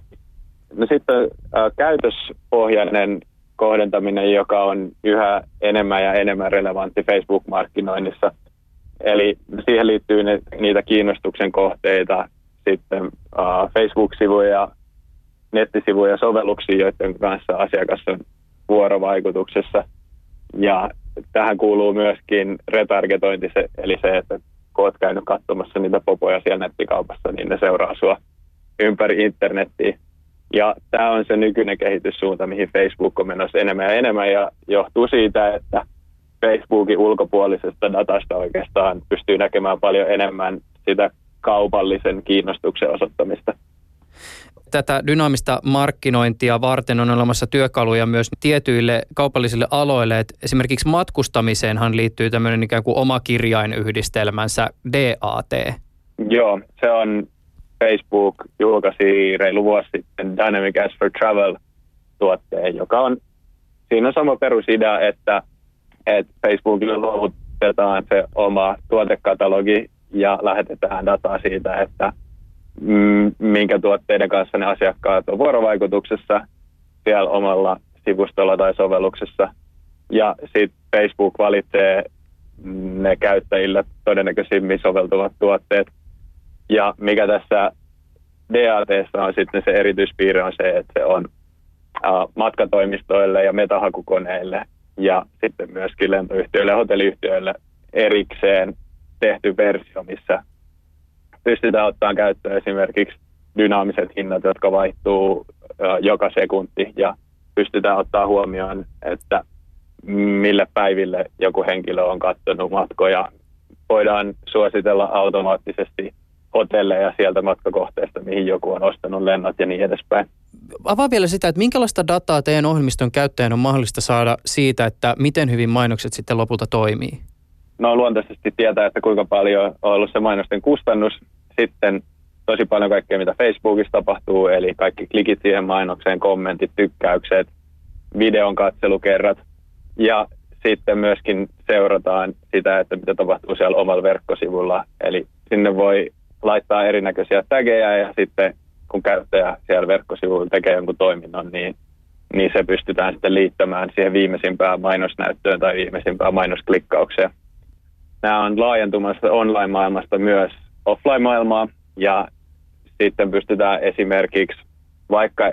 No sitten äh, käytöspohjainen kohdentaminen, joka on yhä enemmän ja enemmän relevantti Facebook-markkinoinnissa. Eli siihen liittyy ne, niitä kiinnostuksen kohteita, sitten uh, Facebook-sivuja, nettisivuja, sovelluksia, joiden kanssa asiakas on vuorovaikutuksessa. Ja tähän kuuluu myöskin retargetointi, eli se, että kun olet käynyt katsomassa niitä popoja siellä nettikaupassa, niin ne seuraa sinua ympäri internettiä. Ja tämä on se nykyinen kehityssuunta, mihin Facebook on menossa enemmän ja enemmän ja johtuu siitä, että Facebookin ulkopuolisesta datasta oikeastaan pystyy näkemään paljon enemmän sitä kaupallisen kiinnostuksen osoittamista.
Tätä dynaamista markkinointia varten on olemassa työkaluja myös tietyille kaupallisille aloille. Et esimerkiksi matkustamiseenhan liittyy tämmöinen ikään kuin oma kirjainyhdistelmänsä DAT.
Joo, se on Facebook julkaisi reilu vuosi sitten Dynamic Ads for Travel tuotteen, joka on, siinä on sama perusidea, että, että Facebookille luovutetaan se oma tuotekatalogi ja lähetetään dataa siitä, että minkä tuotteiden kanssa ne asiakkaat on vuorovaikutuksessa siellä omalla sivustolla tai sovelluksessa. Ja sitten Facebook valitsee ne käyttäjille todennäköisimmin soveltuvat tuotteet – ja mikä tässä DAT on sitten se erityispiirre on se, että se on matkatoimistoille ja metahakukoneille ja sitten myöskin lentoyhtiöille ja hotelliyhtiöille erikseen tehty versio, missä pystytään ottamaan käyttöön esimerkiksi dynaamiset hinnat, jotka vaihtuu joka sekunti ja pystytään ottaa huomioon, että mille päiville joku henkilö on katsonut matkoja. Voidaan suositella automaattisesti hotelleja sieltä matkakohteesta, mihin joku on ostanut lennot ja niin edespäin.
Avaa vielä sitä, että minkälaista dataa teidän ohjelmiston käyttäjän on mahdollista saada siitä, että miten hyvin mainokset sitten lopulta toimii?
No luontaisesti tietää, että kuinka paljon on ollut se mainosten kustannus. Sitten tosi paljon kaikkea, mitä Facebookissa tapahtuu, eli kaikki klikit siihen mainokseen, kommentit, tykkäykset, videon katselukerrat. Ja sitten myöskin seurataan sitä, että mitä tapahtuu siellä omalla verkkosivulla. Eli sinne voi laittaa erinäköisiä tägejä ja sitten kun käyttäjä siellä verkkosivuilla tekee jonkun toiminnon, niin, niin se pystytään sitten liittämään siihen viimeisimpään mainosnäyttöön tai viimeisimpään mainosklikkaukseen. Nämä on laajentumassa online-maailmasta myös offline-maailmaa ja sitten pystytään esimerkiksi, vaikka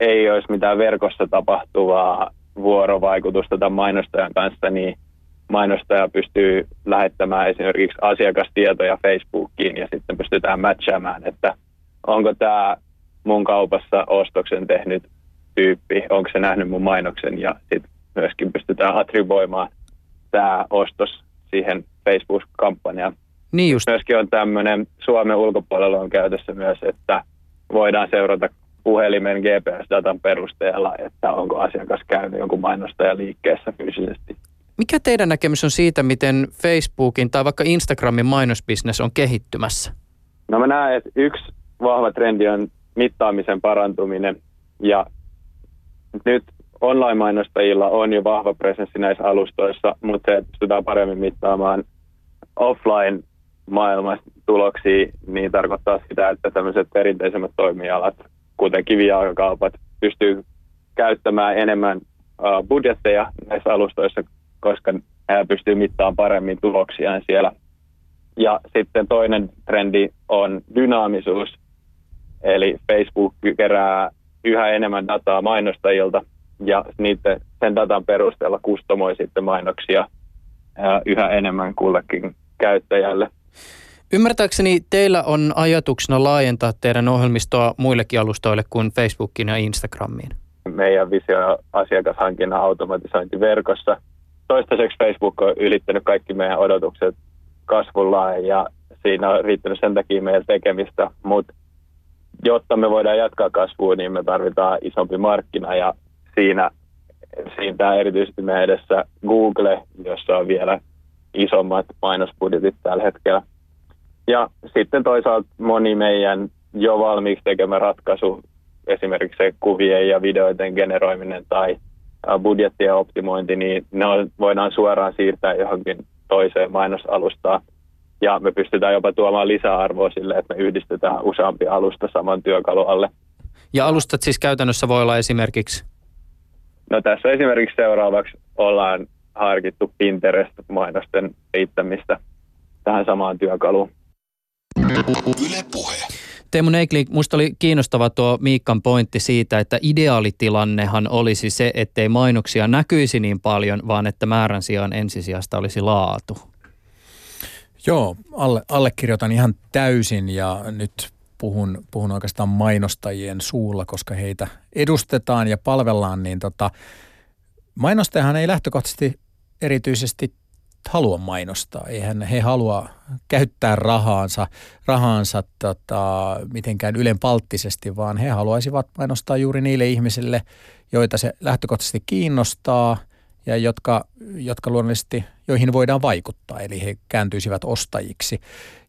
ei olisi mitään verkossa tapahtuvaa vuorovaikutusta tämän mainostajan kanssa, niin mainostaja pystyy lähettämään esimerkiksi asiakastietoja Facebookiin ja sitten pystytään matchaamaan, että onko tämä mun kaupassa ostoksen tehnyt tyyppi, onko se nähnyt mun mainoksen ja sitten myöskin pystytään attribuoimaan tämä ostos siihen Facebook-kampanjaan.
Niin just.
Myöskin on tämmöinen, Suomen ulkopuolella on käytössä myös, että voidaan seurata puhelimen GPS-datan perusteella, että onko asiakas käynyt jonkun mainostajan liikkeessä fyysisesti.
Mikä teidän näkemys on siitä, miten Facebookin tai vaikka Instagramin mainosbisnes on kehittymässä?
No mä näen, että yksi vahva trendi on mittaamisen parantuminen ja nyt online-mainostajilla on jo vahva presenssi näissä alustoissa, mutta se pystytään paremmin mittaamaan offline maailmassa tuloksia, niin tarkoittaa sitä, että tämmöiset perinteisemmät toimialat, kuten kivijalkakaupat, pystyy käyttämään enemmän budjetteja näissä alustoissa, koska he pystyy mittaamaan paremmin tuloksiaan siellä. Ja sitten toinen trendi on dynaamisuus, eli Facebook kerää yhä enemmän dataa mainostajilta ja niiden, sen datan perusteella kustomoi sitten mainoksia yhä enemmän kullekin käyttäjälle.
Ymmärtääkseni teillä on ajatuksena laajentaa teidän ohjelmistoa muillekin alustoille kuin Facebookiin ja Instagramiin.
Meidän visio asiakashankinnan automatisointi verkossa. Toistaiseksi Facebook on ylittänyt kaikki meidän odotukset kasvullaan ja siinä on riittänyt sen takia meidän tekemistä, mutta jotta me voidaan jatkaa kasvua, niin me tarvitaan isompi markkina ja siinä, siinä erityisesti meidän edessä Google, jossa on vielä isommat mainosbudjetit tällä hetkellä. Ja sitten toisaalta moni meidän jo valmiiksi tekemä ratkaisu, esimerkiksi se kuvien ja videoiden generoiminen tai budjettien optimointi, niin ne voidaan suoraan siirtää johonkin toiseen mainosalustaan. Ja me pystytään jopa tuomaan lisäarvoa sille, että me yhdistetään useampi alusta saman työkalun alle.
Ja alustat siis käytännössä voi olla esimerkiksi?
No tässä esimerkiksi seuraavaksi ollaan harkittu Pinterest-mainosten riittämistä tähän samaan työkaluun. Yle
puhe. Teemu Neikli, minusta oli kiinnostava tuo Miikkan pointti siitä, että ideaalitilannehan olisi se, ettei mainoksia näkyisi niin paljon, vaan että määrän sijaan ensisijasta olisi laatu.
Joo, alle, allekirjoitan ihan täysin ja nyt puhun, puhun oikeastaan mainostajien suulla, koska heitä edustetaan ja palvellaan, niin tota, mainostajahan ei lähtökohtaisesti erityisesti halua mainostaa. Eihän he halua käyttää rahaansa, rahaansa tota, mitenkään ylenpalttisesti, vaan he haluaisivat mainostaa juuri niille ihmisille, joita se lähtökohtaisesti kiinnostaa ja jotka, jotka luonnollisesti, joihin voidaan vaikuttaa, eli he kääntyisivät ostajiksi.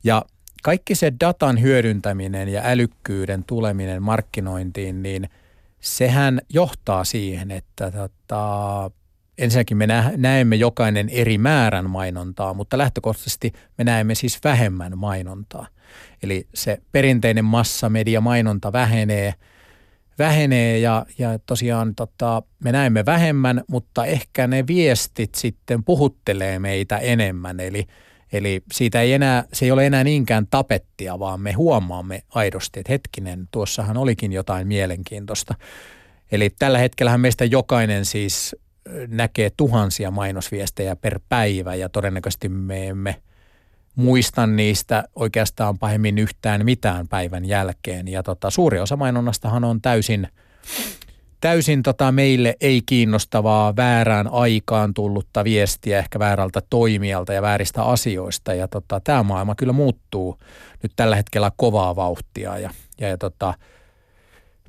Ja kaikki se datan hyödyntäminen ja älykkyyden tuleminen markkinointiin, niin sehän johtaa siihen, että tota, ensinnäkin me näemme jokainen eri määrän mainontaa, mutta lähtökohtaisesti me näemme siis vähemmän mainontaa. Eli se perinteinen massamedia mainonta vähenee, vähenee ja, ja tosiaan tota, me näemme vähemmän, mutta ehkä ne viestit sitten puhuttelee meitä enemmän. Eli, eli siitä ei enää, se ei ole enää niinkään tapettia, vaan me huomaamme aidosti, että hetkinen, tuossahan olikin jotain mielenkiintoista. Eli tällä hetkellä meistä jokainen siis näkee tuhansia mainosviestejä per päivä ja todennäköisesti me emme muista niistä oikeastaan pahemmin yhtään mitään päivän jälkeen. Ja tota, suuri osa mainonnastahan on täysin, täysin tota meille ei kiinnostavaa väärään aikaan tullutta viestiä ehkä väärältä toimijalta ja vääristä asioista. Ja tota, tämä maailma kyllä muuttuu nyt tällä hetkellä kovaa vauhtia ja, ja, ja tota,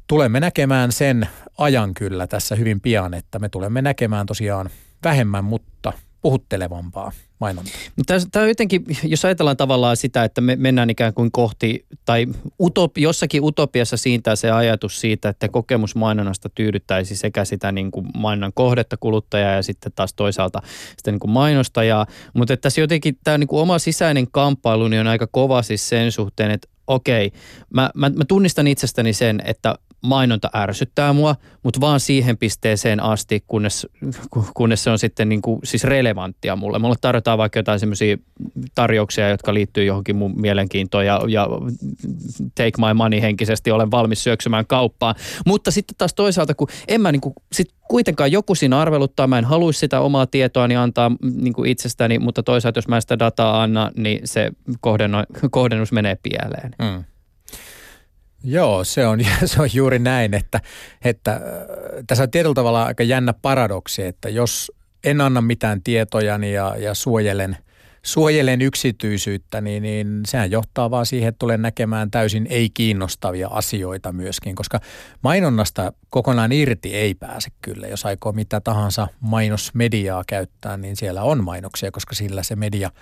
tulemme näkemään sen ajan kyllä tässä hyvin pian, että me tulemme näkemään tosiaan vähemmän, mutta puhuttelevampaa mainontaa.
Tämä on jotenkin, jos ajatellaan tavallaan sitä, että me mennään ikään kuin kohti, tai utopi, jossakin utopiassa siitä se ajatus siitä, että kokemus mainonnasta tyydyttäisi sekä sitä niin kuin mainonnan kohdetta kuluttajaa ja sitten taas toisaalta sitä niin kuin mainostajaa. Mutta tässä jotenkin tämä niin kuin oma sisäinen kamppailu niin on aika kova siis sen suhteen, että okei, mä, mä, mä tunnistan itsestäni sen, että mainonta ärsyttää mua, mutta vaan siihen pisteeseen asti, kunnes, kunnes se on sitten niin kuin, siis relevanttia mulle. Mulle tarjotaan vaikka jotain semmoisia tarjouksia, jotka liittyy johonkin mun mielenkiintoon ja, ja take my money henkisesti olen valmis syöksymään kauppaan. Mutta sitten taas toisaalta, kun en mä niin kuin, sit kuitenkaan joku siinä arveluttaa, mä en haluaisi sitä omaa tietoani antaa niin kuin itsestäni, mutta toisaalta jos mä sitä dataa anna, niin se kohdennus menee pieleen. Mm.
Joo, se on, se on juuri näin, että, että äh, tässä on tietyllä tavalla aika jännä paradoksi, että jos en anna mitään tietojani ja, ja suojelen, suojelen yksityisyyttä, niin, niin sehän johtaa vaan siihen, että tulen näkemään täysin ei-kiinnostavia asioita myöskin, koska mainonnasta kokonaan irti ei pääse kyllä. Jos aikoo mitä tahansa mainosmediaa käyttää, niin siellä on mainoksia, koska sillä se media –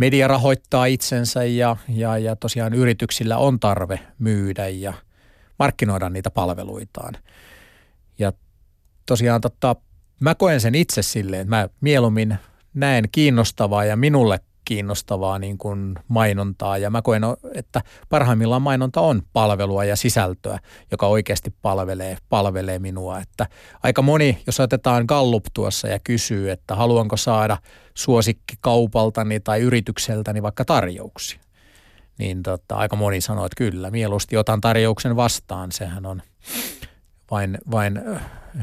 media rahoittaa itsensä ja, ja, ja tosiaan yrityksillä on tarve myydä ja markkinoida niitä palveluitaan. Ja tosiaan totta, mä koen sen itse silleen, että mä mieluummin näen kiinnostavaa ja minulle kiinnostavaa niin kuin mainontaa ja mä koen, että parhaimmillaan mainonta on palvelua ja sisältöä, joka oikeasti palvelee, palvelee minua. Että aika moni, jos otetaan Gallup tuossa ja kysyy, että haluanko saada suosikkikaupaltani tai yritykseltäni vaikka tarjouksia, niin tota, aika moni sanoo, että kyllä, mieluusti otan tarjouksen vastaan. Sehän on vain, vain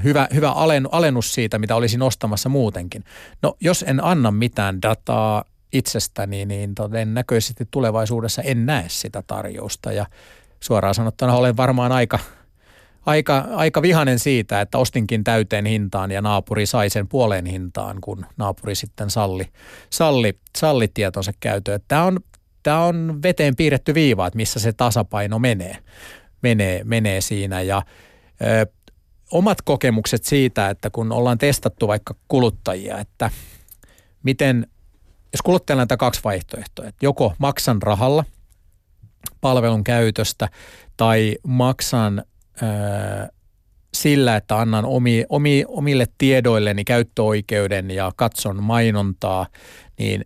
hyvä, hyvä alennus siitä, mitä olisin ostamassa muutenkin. No jos en anna mitään dataa, itsestäni, niin todennäköisesti tulevaisuudessa en näe sitä tarjousta. Ja suoraan sanottuna olen varmaan aika, aika, aika vihanen siitä, että ostinkin täyteen hintaan ja naapuri sai sen puoleen hintaan, kun naapuri sitten salli, salli, salli tietonsa käytön. Tämä on, tämä on veteen piirretty viiva, että missä se tasapaino menee, menee, menee siinä ja ö, omat kokemukset siitä, että kun ollaan testattu vaikka kuluttajia, että miten jos kuluttajalla on kaksi vaihtoehtoa, että joko maksan rahalla palvelun käytöstä tai maksan ää, sillä, että annan omi, omi, omille tiedoilleni käyttöoikeuden ja katson mainontaa, niin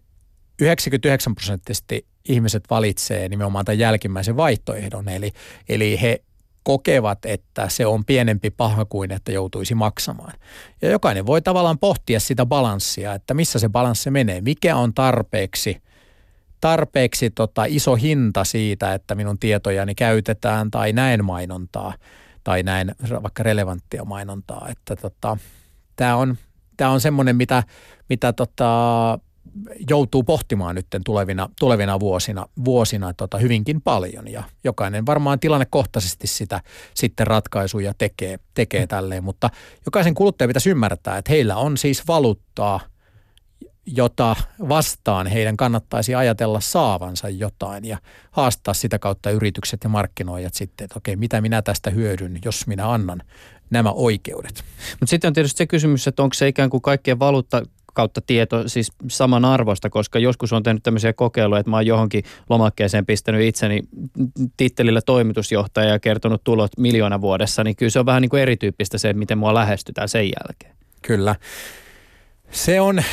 99 prosenttisesti ihmiset valitsee nimenomaan tämän jälkimmäisen vaihtoehdon. Eli, eli he kokevat, että se on pienempi paha kuin että joutuisi maksamaan. Ja jokainen voi tavallaan pohtia sitä balanssia, että missä se balanssi menee, mikä on tarpeeksi, tarpeeksi tota iso hinta siitä, että minun tietojani käytetään tai näen mainontaa tai näin vaikka relevanttia mainontaa. Että tota, tämä on, tää on semmoinen, mitä, mitä tota, joutuu pohtimaan nyt tulevina, tulevina vuosina, vuosina tota hyvinkin paljon ja jokainen varmaan tilannekohtaisesti sitä sitten ratkaisuja tekee, tekee tälleen, mutta jokaisen kuluttaja pitäisi ymmärtää, että heillä on siis valuuttaa, jota vastaan heidän kannattaisi ajatella saavansa jotain ja haastaa sitä kautta yritykset ja markkinoijat sitten, että okei, mitä minä tästä hyödyn, jos minä annan nämä oikeudet.
Mutta sitten on tietysti se kysymys, että onko se ikään kuin kaikkien valuutta kautta tieto siis saman arvosta, koska joskus on tehnyt tämmöisiä kokeiluja, että mä oon johonkin lomakkeeseen pistänyt itseni tittelillä toimitusjohtaja ja kertonut tulot miljoona vuodessa, niin kyllä se on vähän niin kuin erityyppistä se, miten mua lähestytään sen jälkeen.
Kyllä. Se on,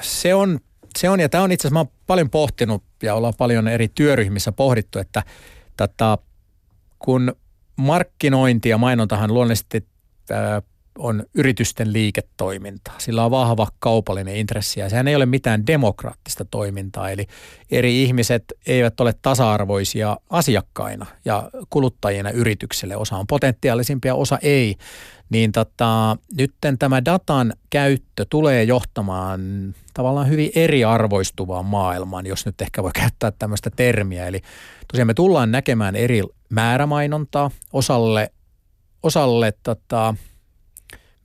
se on, se on ja tämä on itse asiassa, mä oon paljon pohtinut ja ollaan paljon eri työryhmissä pohdittu, että tätä, kun markkinointi ja mainontahan luonnollisesti on yritysten liiketoimintaa. Sillä on vahva kaupallinen intressi ja sehän ei ole mitään demokraattista toimintaa. Eli eri ihmiset eivät ole tasa-arvoisia asiakkaina ja kuluttajina yritykselle. Osa on potentiaalisimpia, osa ei. Niin tota, nyt tämä datan käyttö tulee johtamaan tavallaan hyvin eriarvoistuvaan maailmaan, jos nyt ehkä voi käyttää tämmöistä termiä. Eli tosiaan me tullaan näkemään eri määrämainontaa osalle, osalle tota,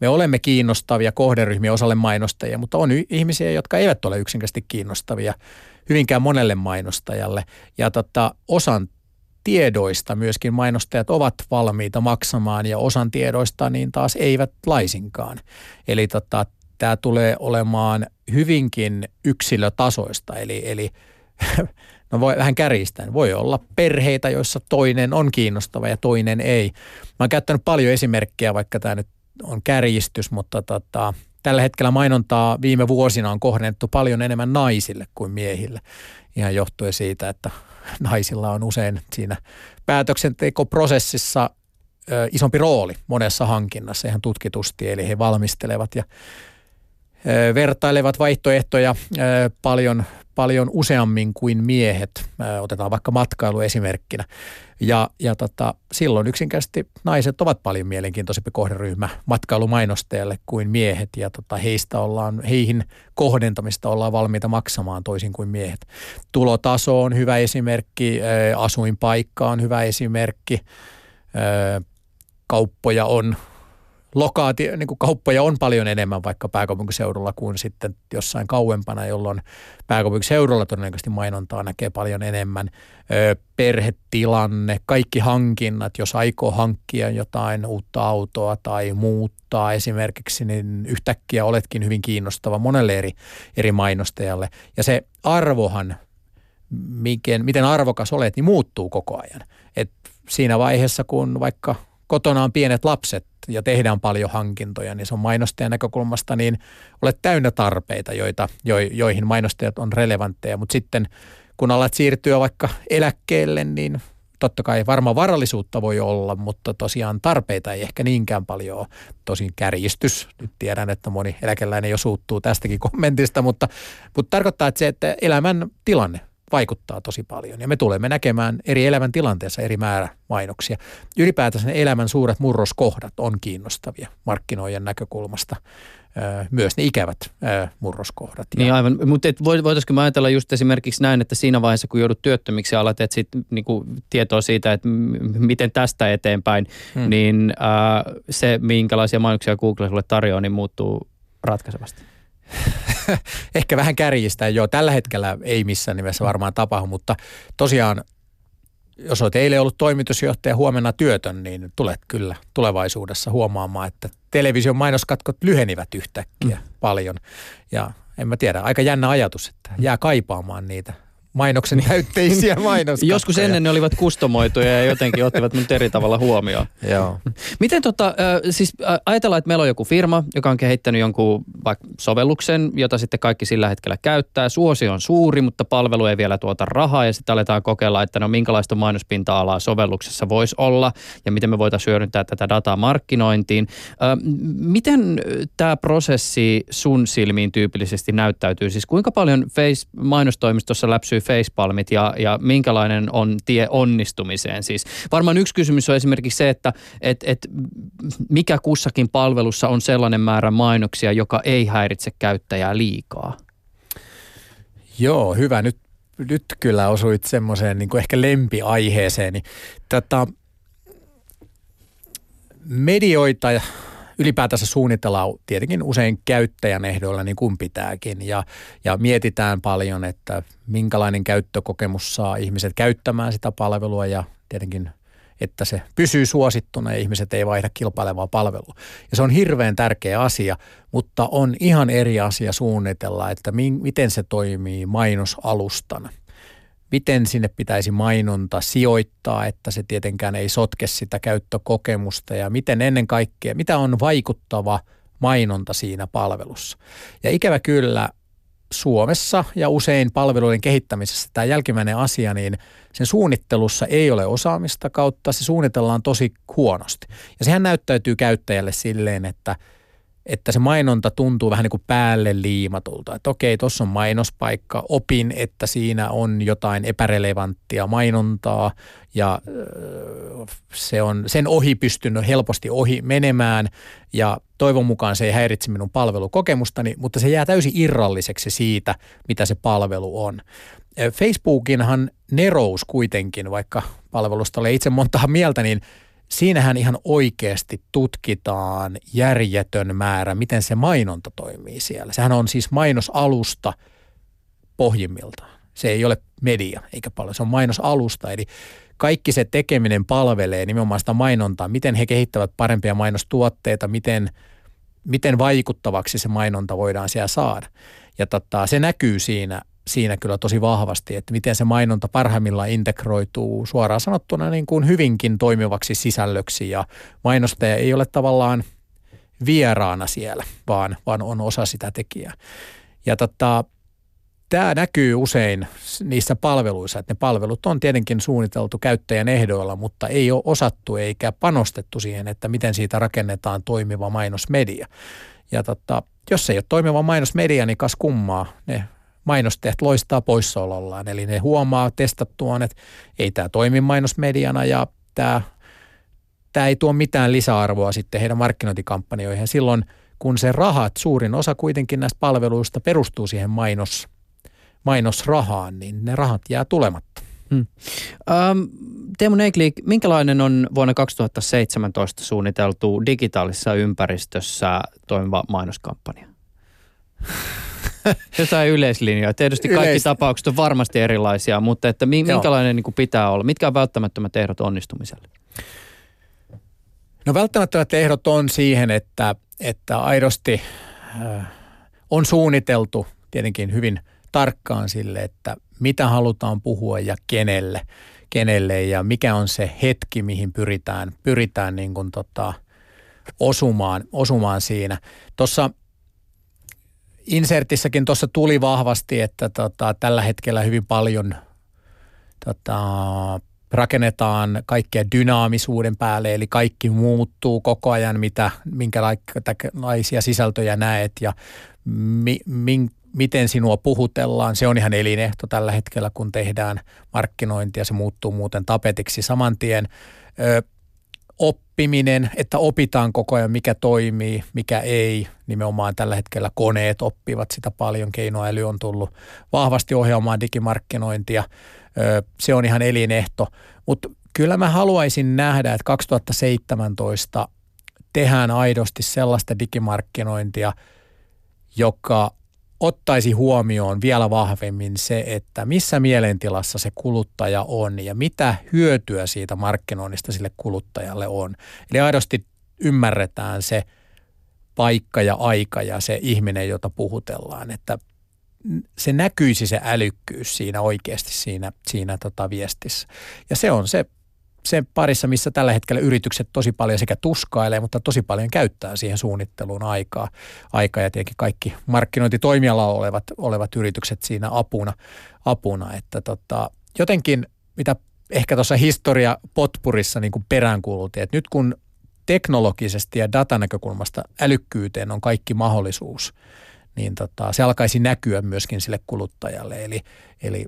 me olemme kiinnostavia kohderyhmiä osalle mainostajia, mutta on ihmisiä, jotka eivät ole yksinkertaisesti kiinnostavia hyvinkään monelle mainostajalle. Ja tota, osan tiedoista myöskin mainostajat ovat valmiita maksamaan ja osan tiedoista niin taas eivät laisinkaan. Eli tota, tämä tulee olemaan hyvinkin yksilötasoista, eli, eli no voi vähän kärjistää. Voi olla perheitä, joissa toinen on kiinnostava ja toinen ei. Mä oon käyttänyt paljon esimerkkejä, vaikka tämä nyt on kärjistys, mutta tota, tällä hetkellä mainontaa viime vuosina on kohdennettu paljon enemmän naisille kuin miehille. Ihan johtuen siitä, että naisilla on usein siinä päätöksentekoprosessissa ö, isompi rooli monessa hankinnassa ihan tutkitusti. Eli he valmistelevat ja ö, vertailevat vaihtoehtoja ö, paljon, paljon useammin kuin miehet. Otetaan vaikka matkailu esimerkkinä. Ja, ja tota, silloin yksinkertaisesti naiset ovat paljon mielenkiintoisempi kohderyhmä matkailumainostajalle kuin miehet. Ja tota, heistä ollaan, heihin kohdentamista ollaan valmiita maksamaan toisin kuin miehet. Tulotaso on hyvä esimerkki, asuinpaikka on hyvä esimerkki, kauppoja on lokaati, niin kuin kauppoja on paljon enemmän vaikka pääkaupunkiseudulla kuin sitten jossain kauempana, jolloin pääkaupunkiseudulla todennäköisesti mainontaa näkee paljon enemmän. Ö, perhetilanne, kaikki hankinnat, jos aikoo hankkia jotain uutta autoa tai muuttaa esimerkiksi, niin yhtäkkiä oletkin hyvin kiinnostava monelle eri, eri mainostajalle. Ja se arvohan, miten, miten arvokas olet, niin muuttuu koko ajan. Et siinä vaiheessa, kun vaikka kotona on pienet lapset ja tehdään paljon hankintoja, niin se on mainostajan näkökulmasta niin olet täynnä tarpeita, joita, jo, joihin mainostajat on relevantteja. Mutta sitten kun alat siirtyä vaikka eläkkeelle, niin totta kai varmaan varallisuutta voi olla, mutta tosiaan tarpeita ei ehkä niinkään paljon ole. Tosin kärjistys, nyt tiedän, että moni eläkeläinen jo suuttuu tästäkin kommentista, mutta, mutta tarkoittaa, että se, että elämän tilanne vaikuttaa tosi paljon. Ja me tulemme näkemään eri elämän tilanteessa eri määrä mainoksia. Ylipäätänsä ne elämän suuret murroskohdat on kiinnostavia markkinoijan näkökulmasta. Myös ne ikävät murroskohdat.
Niin aivan, mutta voitaisiinko me ajatella just esimerkiksi näin, että siinä vaiheessa kun joudut työttömiksi ja alat etsit niin tietoa siitä, että miten tästä eteenpäin, hmm. niin äh, se minkälaisia mainoksia Google sulle tarjoaa, niin muuttuu ratkaisevasti.
ehkä vähän kärjistä. Joo, tällä hetkellä ei missään nimessä varmaan tapahdu, mutta tosiaan jos olet eilen ollut toimitusjohtaja huomenna työtön, niin tulet kyllä tulevaisuudessa huomaamaan, että television mainoskatkot lyhenivät yhtäkkiä mm. paljon. Ja en mä tiedä, aika jännä ajatus, että jää kaipaamaan niitä mainoksen näytteisiä mainoskatkoja.
Joskus ennen ne olivat kustomoituja ja jotenkin ottivat nyt eri tavalla huomioon.
Joo.
Miten tota, siis ajatellaan, että meillä on joku firma, joka on kehittänyt jonkun vaikka sovelluksen, jota sitten kaikki sillä hetkellä käyttää. Suosi on suuri, mutta palvelu ei vielä tuota rahaa ja sitten aletaan kokeilla, että no minkälaista mainospinta-alaa sovelluksessa voisi olla ja miten me voitaisiin hyödyntää tätä dataa markkinointiin. Miten tämä prosessi sun silmiin tyypillisesti näyttäytyy? Siis kuinka paljon face mainostoimistossa läpsyy facepalmit ja, ja minkälainen on tie onnistumiseen. Siis varmaan yksi kysymys on esimerkiksi se, että et, et mikä kussakin palvelussa on sellainen määrä mainoksia, joka ei häiritse käyttäjää liikaa.
Joo, hyvä. Nyt, nyt kyllä osuit semmoiseen niin kuin ehkä lempiaiheeseen. Tätä, medioita ylipäätänsä suunnitellaan tietenkin usein käyttäjän ehdoilla niin kuin pitääkin ja, ja mietitään paljon, että minkälainen käyttökokemus saa ihmiset käyttämään sitä palvelua ja tietenkin että se pysyy suosittuna ja ihmiset ei vaihda kilpailevaa palvelua. Ja se on hirveän tärkeä asia, mutta on ihan eri asia suunnitella, että mi- miten se toimii mainosalustana miten sinne pitäisi mainonta sijoittaa, että se tietenkään ei sotke sitä käyttökokemusta ja miten ennen kaikkea, mitä on vaikuttava mainonta siinä palvelussa. Ja ikävä kyllä Suomessa ja usein palveluiden kehittämisessä tämä jälkimmäinen asia, niin sen suunnittelussa ei ole osaamista kautta, se suunnitellaan tosi huonosti. Ja sehän näyttäytyy käyttäjälle silleen, että – että se mainonta tuntuu vähän niin kuin päälle liimatulta. Että okei, tuossa on mainospaikka, opin, että siinä on jotain epärelevanttia mainontaa ja se on sen ohi pystynyt helposti ohi menemään ja toivon mukaan se ei häiritse minun palvelukokemustani, mutta se jää täysin irralliseksi siitä, mitä se palvelu on. Facebookinhan nerous kuitenkin, vaikka palvelusta ole itse montaa mieltä, niin – siinähän ihan oikeasti tutkitaan järjetön määrä, miten se mainonta toimii siellä. Sehän on siis mainosalusta pohjimmiltaan. Se ei ole media eikä paljon, se on mainosalusta. Eli kaikki se tekeminen palvelee nimenomaan sitä mainontaa, miten he kehittävät parempia mainostuotteita, miten, miten vaikuttavaksi se mainonta voidaan siellä saada. Ja tota, se näkyy siinä siinä kyllä tosi vahvasti, että miten se mainonta parhaimmillaan integroituu suoraan sanottuna niin kuin hyvinkin toimivaksi sisällöksi ja mainostaja ei ole tavallaan vieraana siellä, vaan, vaan on osa sitä tekijää. Ja tota, tämä näkyy usein niissä palveluissa, että ne palvelut on tietenkin suunniteltu käyttäjän ehdoilla, mutta ei ole osattu eikä panostettu siihen, että miten siitä rakennetaan toimiva mainosmedia. Ja tota, jos ei ole toimiva mainosmedia, niin kas kummaa, ne mainosteet loistaa poissaolollaan. Eli ne huomaa testattuaan, että ei tämä toimi mainosmediana ja tämä, tämä ei tuo mitään lisäarvoa sitten heidän markkinointikampanjoihin. Silloin kun se rahat, suurin osa kuitenkin näistä palveluista perustuu siihen mainos, mainosrahaan, niin ne rahat jää tulematta. Hmm.
Ähm, Teemu Neikli, minkälainen on vuonna 2017 suunniteltu digitaalisessa ympäristössä toimiva mainoskampanja? Jotain yleislinjoja. Tietysti kaikki Yleis... tapaukset on varmasti erilaisia, mutta että minkälainen niin kuin pitää olla? Mitkä on välttämättömät ehdot onnistumiselle?
No välttämättömät ehdot on siihen, että, että aidosti äh, on suunniteltu tietenkin hyvin tarkkaan sille, että mitä halutaan puhua ja kenelle, kenelle ja mikä on se hetki, mihin pyritään, pyritään niin kuin tota, osumaan, osumaan siinä. Tuossa insertissäkin tuossa tuli vahvasti, että tota, tällä hetkellä hyvin paljon tota, rakennetaan kaikkea dynaamisuuden päälle, eli kaikki muuttuu koko ajan, mitä, minkälaisia sisältöjä näet ja mi, min, miten sinua puhutellaan. Se on ihan elinehto tällä hetkellä, kun tehdään markkinointia. Se muuttuu muuten tapetiksi saman tien. Ö, oppiminen, että opitaan koko ajan, mikä toimii, mikä ei. Nimenomaan tällä hetkellä koneet oppivat sitä paljon. Keinoäly on tullut vahvasti ohjaamaan digimarkkinointia. Se on ihan elinehto. Mutta kyllä mä haluaisin nähdä, että 2017 tehdään aidosti sellaista digimarkkinointia, joka ottaisi huomioon vielä vahvemmin se, että missä mielentilassa se kuluttaja on ja mitä hyötyä siitä markkinoinnista sille kuluttajalle on. Eli aidosti ymmärretään se paikka ja aika ja se ihminen, jota puhutellaan, että se näkyisi se älykkyys siinä oikeasti siinä, siinä tota viestissä. Ja se on se sen parissa, missä tällä hetkellä yritykset tosi paljon sekä tuskailee, mutta tosi paljon käyttää siihen suunnitteluun aikaa. Aikaa ja tietenkin kaikki markkinointitoimialalla olevat, olevat yritykset siinä apuna. apuna että tota, jotenkin, mitä ehkä tuossa historia potpurissa niin peräänkuulutin, että nyt kun teknologisesti ja datanäkökulmasta älykkyyteen on kaikki mahdollisuus, niin tota, se alkaisi näkyä myöskin sille kuluttajalle. Eli, eli,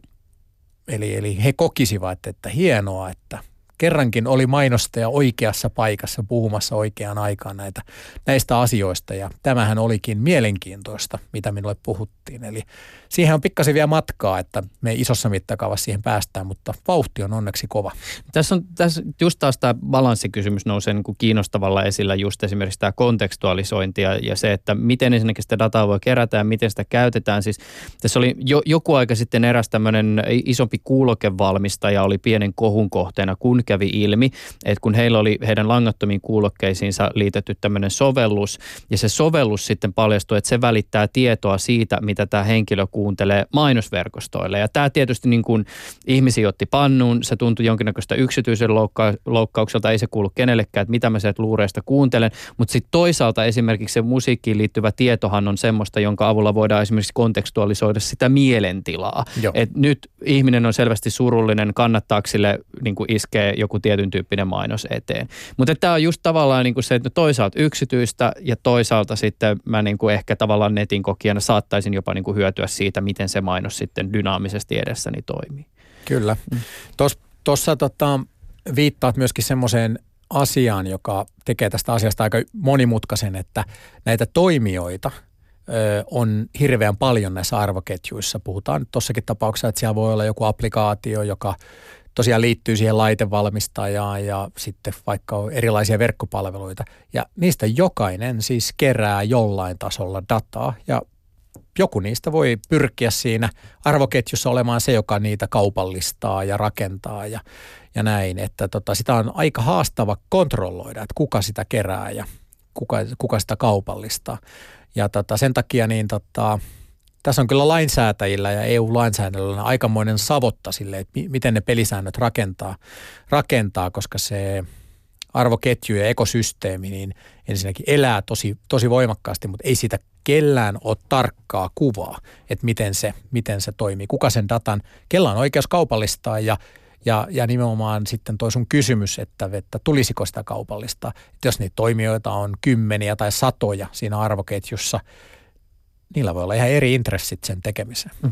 eli, eli he kokisivat, että hienoa, että – kerrankin oli mainostaja oikeassa paikassa puhumassa oikeaan aikaan näitä, näistä asioista ja tämähän olikin mielenkiintoista, mitä minulle puhuttiin. Eli siihen on pikkasen vielä matkaa, että me isossa mittakaavassa siihen päästään, mutta vauhti on onneksi kova.
Tässä on tässä just taas tämä balanssikysymys nousee niin kuin kiinnostavalla esillä just esimerkiksi tämä kontekstualisointi ja, ja se, että miten ensinnäkin sitä dataa voi kerätä ja miten sitä käytetään. Siis tässä oli jo, joku aika sitten eräs tämmöinen isompi kuulokevalmistaja oli pienen kohun kohteena, kun kävi ilmi, että kun heillä oli heidän langattomiin kuulokkeisiinsa liitetty tämmöinen sovellus, ja se sovellus sitten paljastui, että se välittää tietoa siitä, mitä tämä henkilö kuuntelee mainosverkostoille. Ja tämä tietysti niin kuin ihmisiä otti pannuun, se tuntui jonkinnäköistä yksityisen loukka- loukkaukselta, ei se kuulu kenellekään, että mitä mä sieltä luureista kuuntelen, mutta sitten toisaalta esimerkiksi se musiikkiin liittyvä tietohan on semmoista, jonka avulla voidaan esimerkiksi kontekstualisoida sitä mielentilaa. Et nyt ihminen on selvästi surullinen, kannattaako sille niin kuin iskee joku tietyn tyyppinen mainos eteen. Mutta tämä on just tavallaan niin kuin se, että toisaalta yksityistä ja toisaalta sitten mä niin kuin ehkä tavallaan netin kokijana saattaisin jopa niin kuin hyötyä siitä, miten se mainos sitten dynaamisesti edessäni toimii.
Kyllä. Mm. Tuossa tota, viittaat myöskin semmoiseen asiaan, joka tekee tästä asiasta aika monimutkaisen, että näitä toimijoita ö, on hirveän paljon näissä arvoketjuissa. Puhutaan tuossakin tapauksessa, että siellä voi olla joku applikaatio, joka tosiaan liittyy siihen laitevalmistajaan ja sitten vaikka on erilaisia verkkopalveluita. Ja niistä jokainen siis kerää jollain tasolla dataa ja joku niistä voi pyrkiä siinä arvoketjussa olemaan se, joka niitä kaupallistaa ja rakentaa ja, ja näin. Että tota, sitä on aika haastava kontrolloida, että kuka sitä kerää ja kuka, kuka sitä kaupallistaa. Ja tota, sen takia niin tota, tässä on kyllä lainsäätäjillä ja EU-lainsäädännöllä aikamoinen savotta sille, että miten ne pelisäännöt rakentaa, rakentaa koska se arvoketju ja ekosysteemi niin ensinnäkin elää tosi, tosi voimakkaasti, mutta ei siitä kellään ole tarkkaa kuvaa, että miten se, miten se toimii, kuka sen datan, kella on oikeus kaupallistaa ja ja, ja nimenomaan sitten toi sun kysymys, että, että tulisiko sitä kaupallista. Että jos niitä toimijoita on kymmeniä tai satoja siinä arvoketjussa, niillä voi olla ihan eri intressit sen tekemiseen. Mm.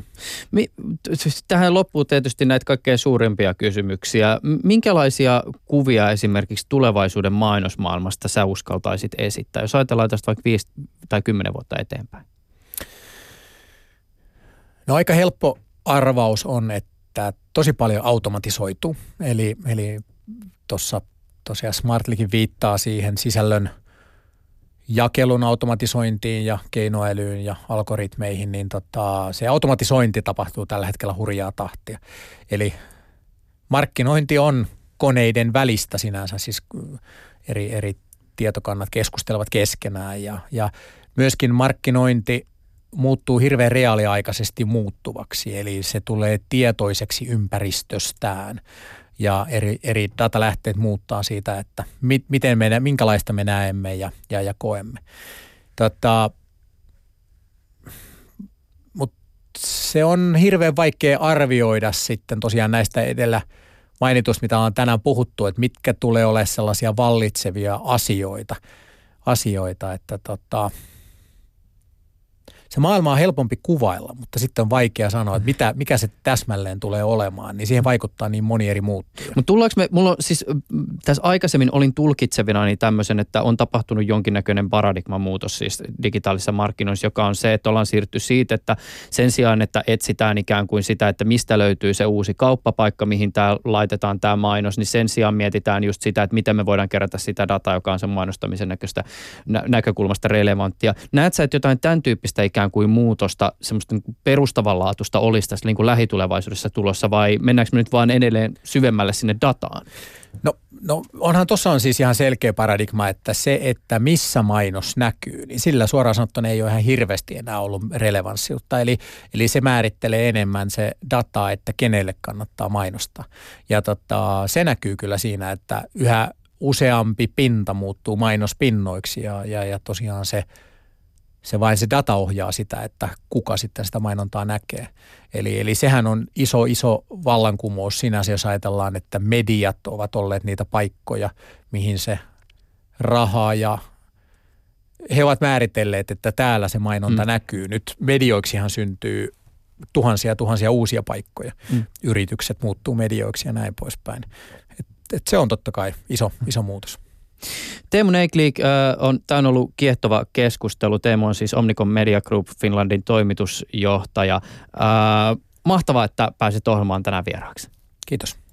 Siis tähän loppuu tietysti näitä kaikkein suurimpia kysymyksiä. Minkälaisia kuvia esimerkiksi tulevaisuuden mainosmaailmasta sä uskaltaisit esittää, jos ajatellaan tästä vaikka viisi tai kymmenen vuotta eteenpäin?
No aika helppo arvaus on, että tosi paljon automatisoituu. Eli, eli tuossa tosiaan Smartlikin viittaa siihen sisällön jakelun automatisointiin ja keinoälyyn ja algoritmeihin, niin tota, se automatisointi tapahtuu tällä hetkellä hurjaa tahtia. Eli markkinointi on koneiden välistä sinänsä, siis eri, eri tietokannat keskustelevat keskenään ja, ja myöskin markkinointi muuttuu hirveän reaaliaikaisesti muuttuvaksi, eli se tulee tietoiseksi ympäristöstään ja eri, eri datalähteet muuttaa siitä, että mi, miten me, minkälaista me näemme ja, ja, ja koemme. Tota, Mutta se on hirveän vaikea arvioida sitten tosiaan näistä edellä mainitusta, mitä on tänään puhuttu, että mitkä tulee olemaan sellaisia vallitsevia asioita, asioita että tota, se maailma on helpompi kuvailla, mutta sitten on vaikea sanoa, että mitä, mikä se täsmälleen tulee olemaan, niin siihen vaikuttaa niin moni eri muuttuja.
Mutta tullaanko me, mulla on siis tässä aikaisemmin olin tulkitsevina niin tämmöisen, että on tapahtunut jonkinnäköinen paradigman muutos siis digitaalisessa markkinoissa, joka on se, että ollaan siirtynyt siitä, että sen sijaan, että etsitään ikään kuin sitä, että mistä löytyy se uusi kauppapaikka, mihin tää laitetaan tämä mainos, niin sen sijaan mietitään just sitä, että miten me voidaan kerätä sitä dataa, joka on sen mainostamisen näköistä, nä- näkökulmasta relevanttia. Näet sä, että jotain tämän tyyppistä ikään ikään kuin muutosta, semmoista niin perustavanlaatuista olisi tässä niin kuin lähitulevaisuudessa tulossa vai mennäänkö me nyt vaan edelleen syvemmälle sinne dataan?
No, no onhan tuossa on siis ihan selkeä paradigma, että se, että missä mainos näkyy, niin sillä suoraan sanottuna ei ole ihan hirveästi enää ollut relevanssiutta. Eli, eli se määrittelee enemmän se data, että kenelle kannattaa mainostaa. Ja tota, se näkyy kyllä siinä, että yhä useampi pinta muuttuu mainospinnoiksi ja, ja, ja tosiaan se – se vain se data ohjaa sitä, että kuka sitten sitä mainontaa näkee. Eli, eli sehän on iso, iso vallankumous sinänsä, jos ajatellaan, että mediat ovat olleet niitä paikkoja, mihin se raha ja he ovat määritelleet, että täällä se mainonta mm. näkyy. Nyt medioiksihan syntyy tuhansia tuhansia uusia paikkoja. Mm. Yritykset muuttuu medioiksi ja näin poispäin. Et, et se on totta kai iso, iso muutos.
Teemu Neikliik, äh, on, tämä on ollut kiehtova keskustelu. Teemu on siis Omnicom Media Group Finlandin toimitusjohtaja. Mahtavaa, että pääsit ohjelmaan tänään vieraaksi.
Kiitos.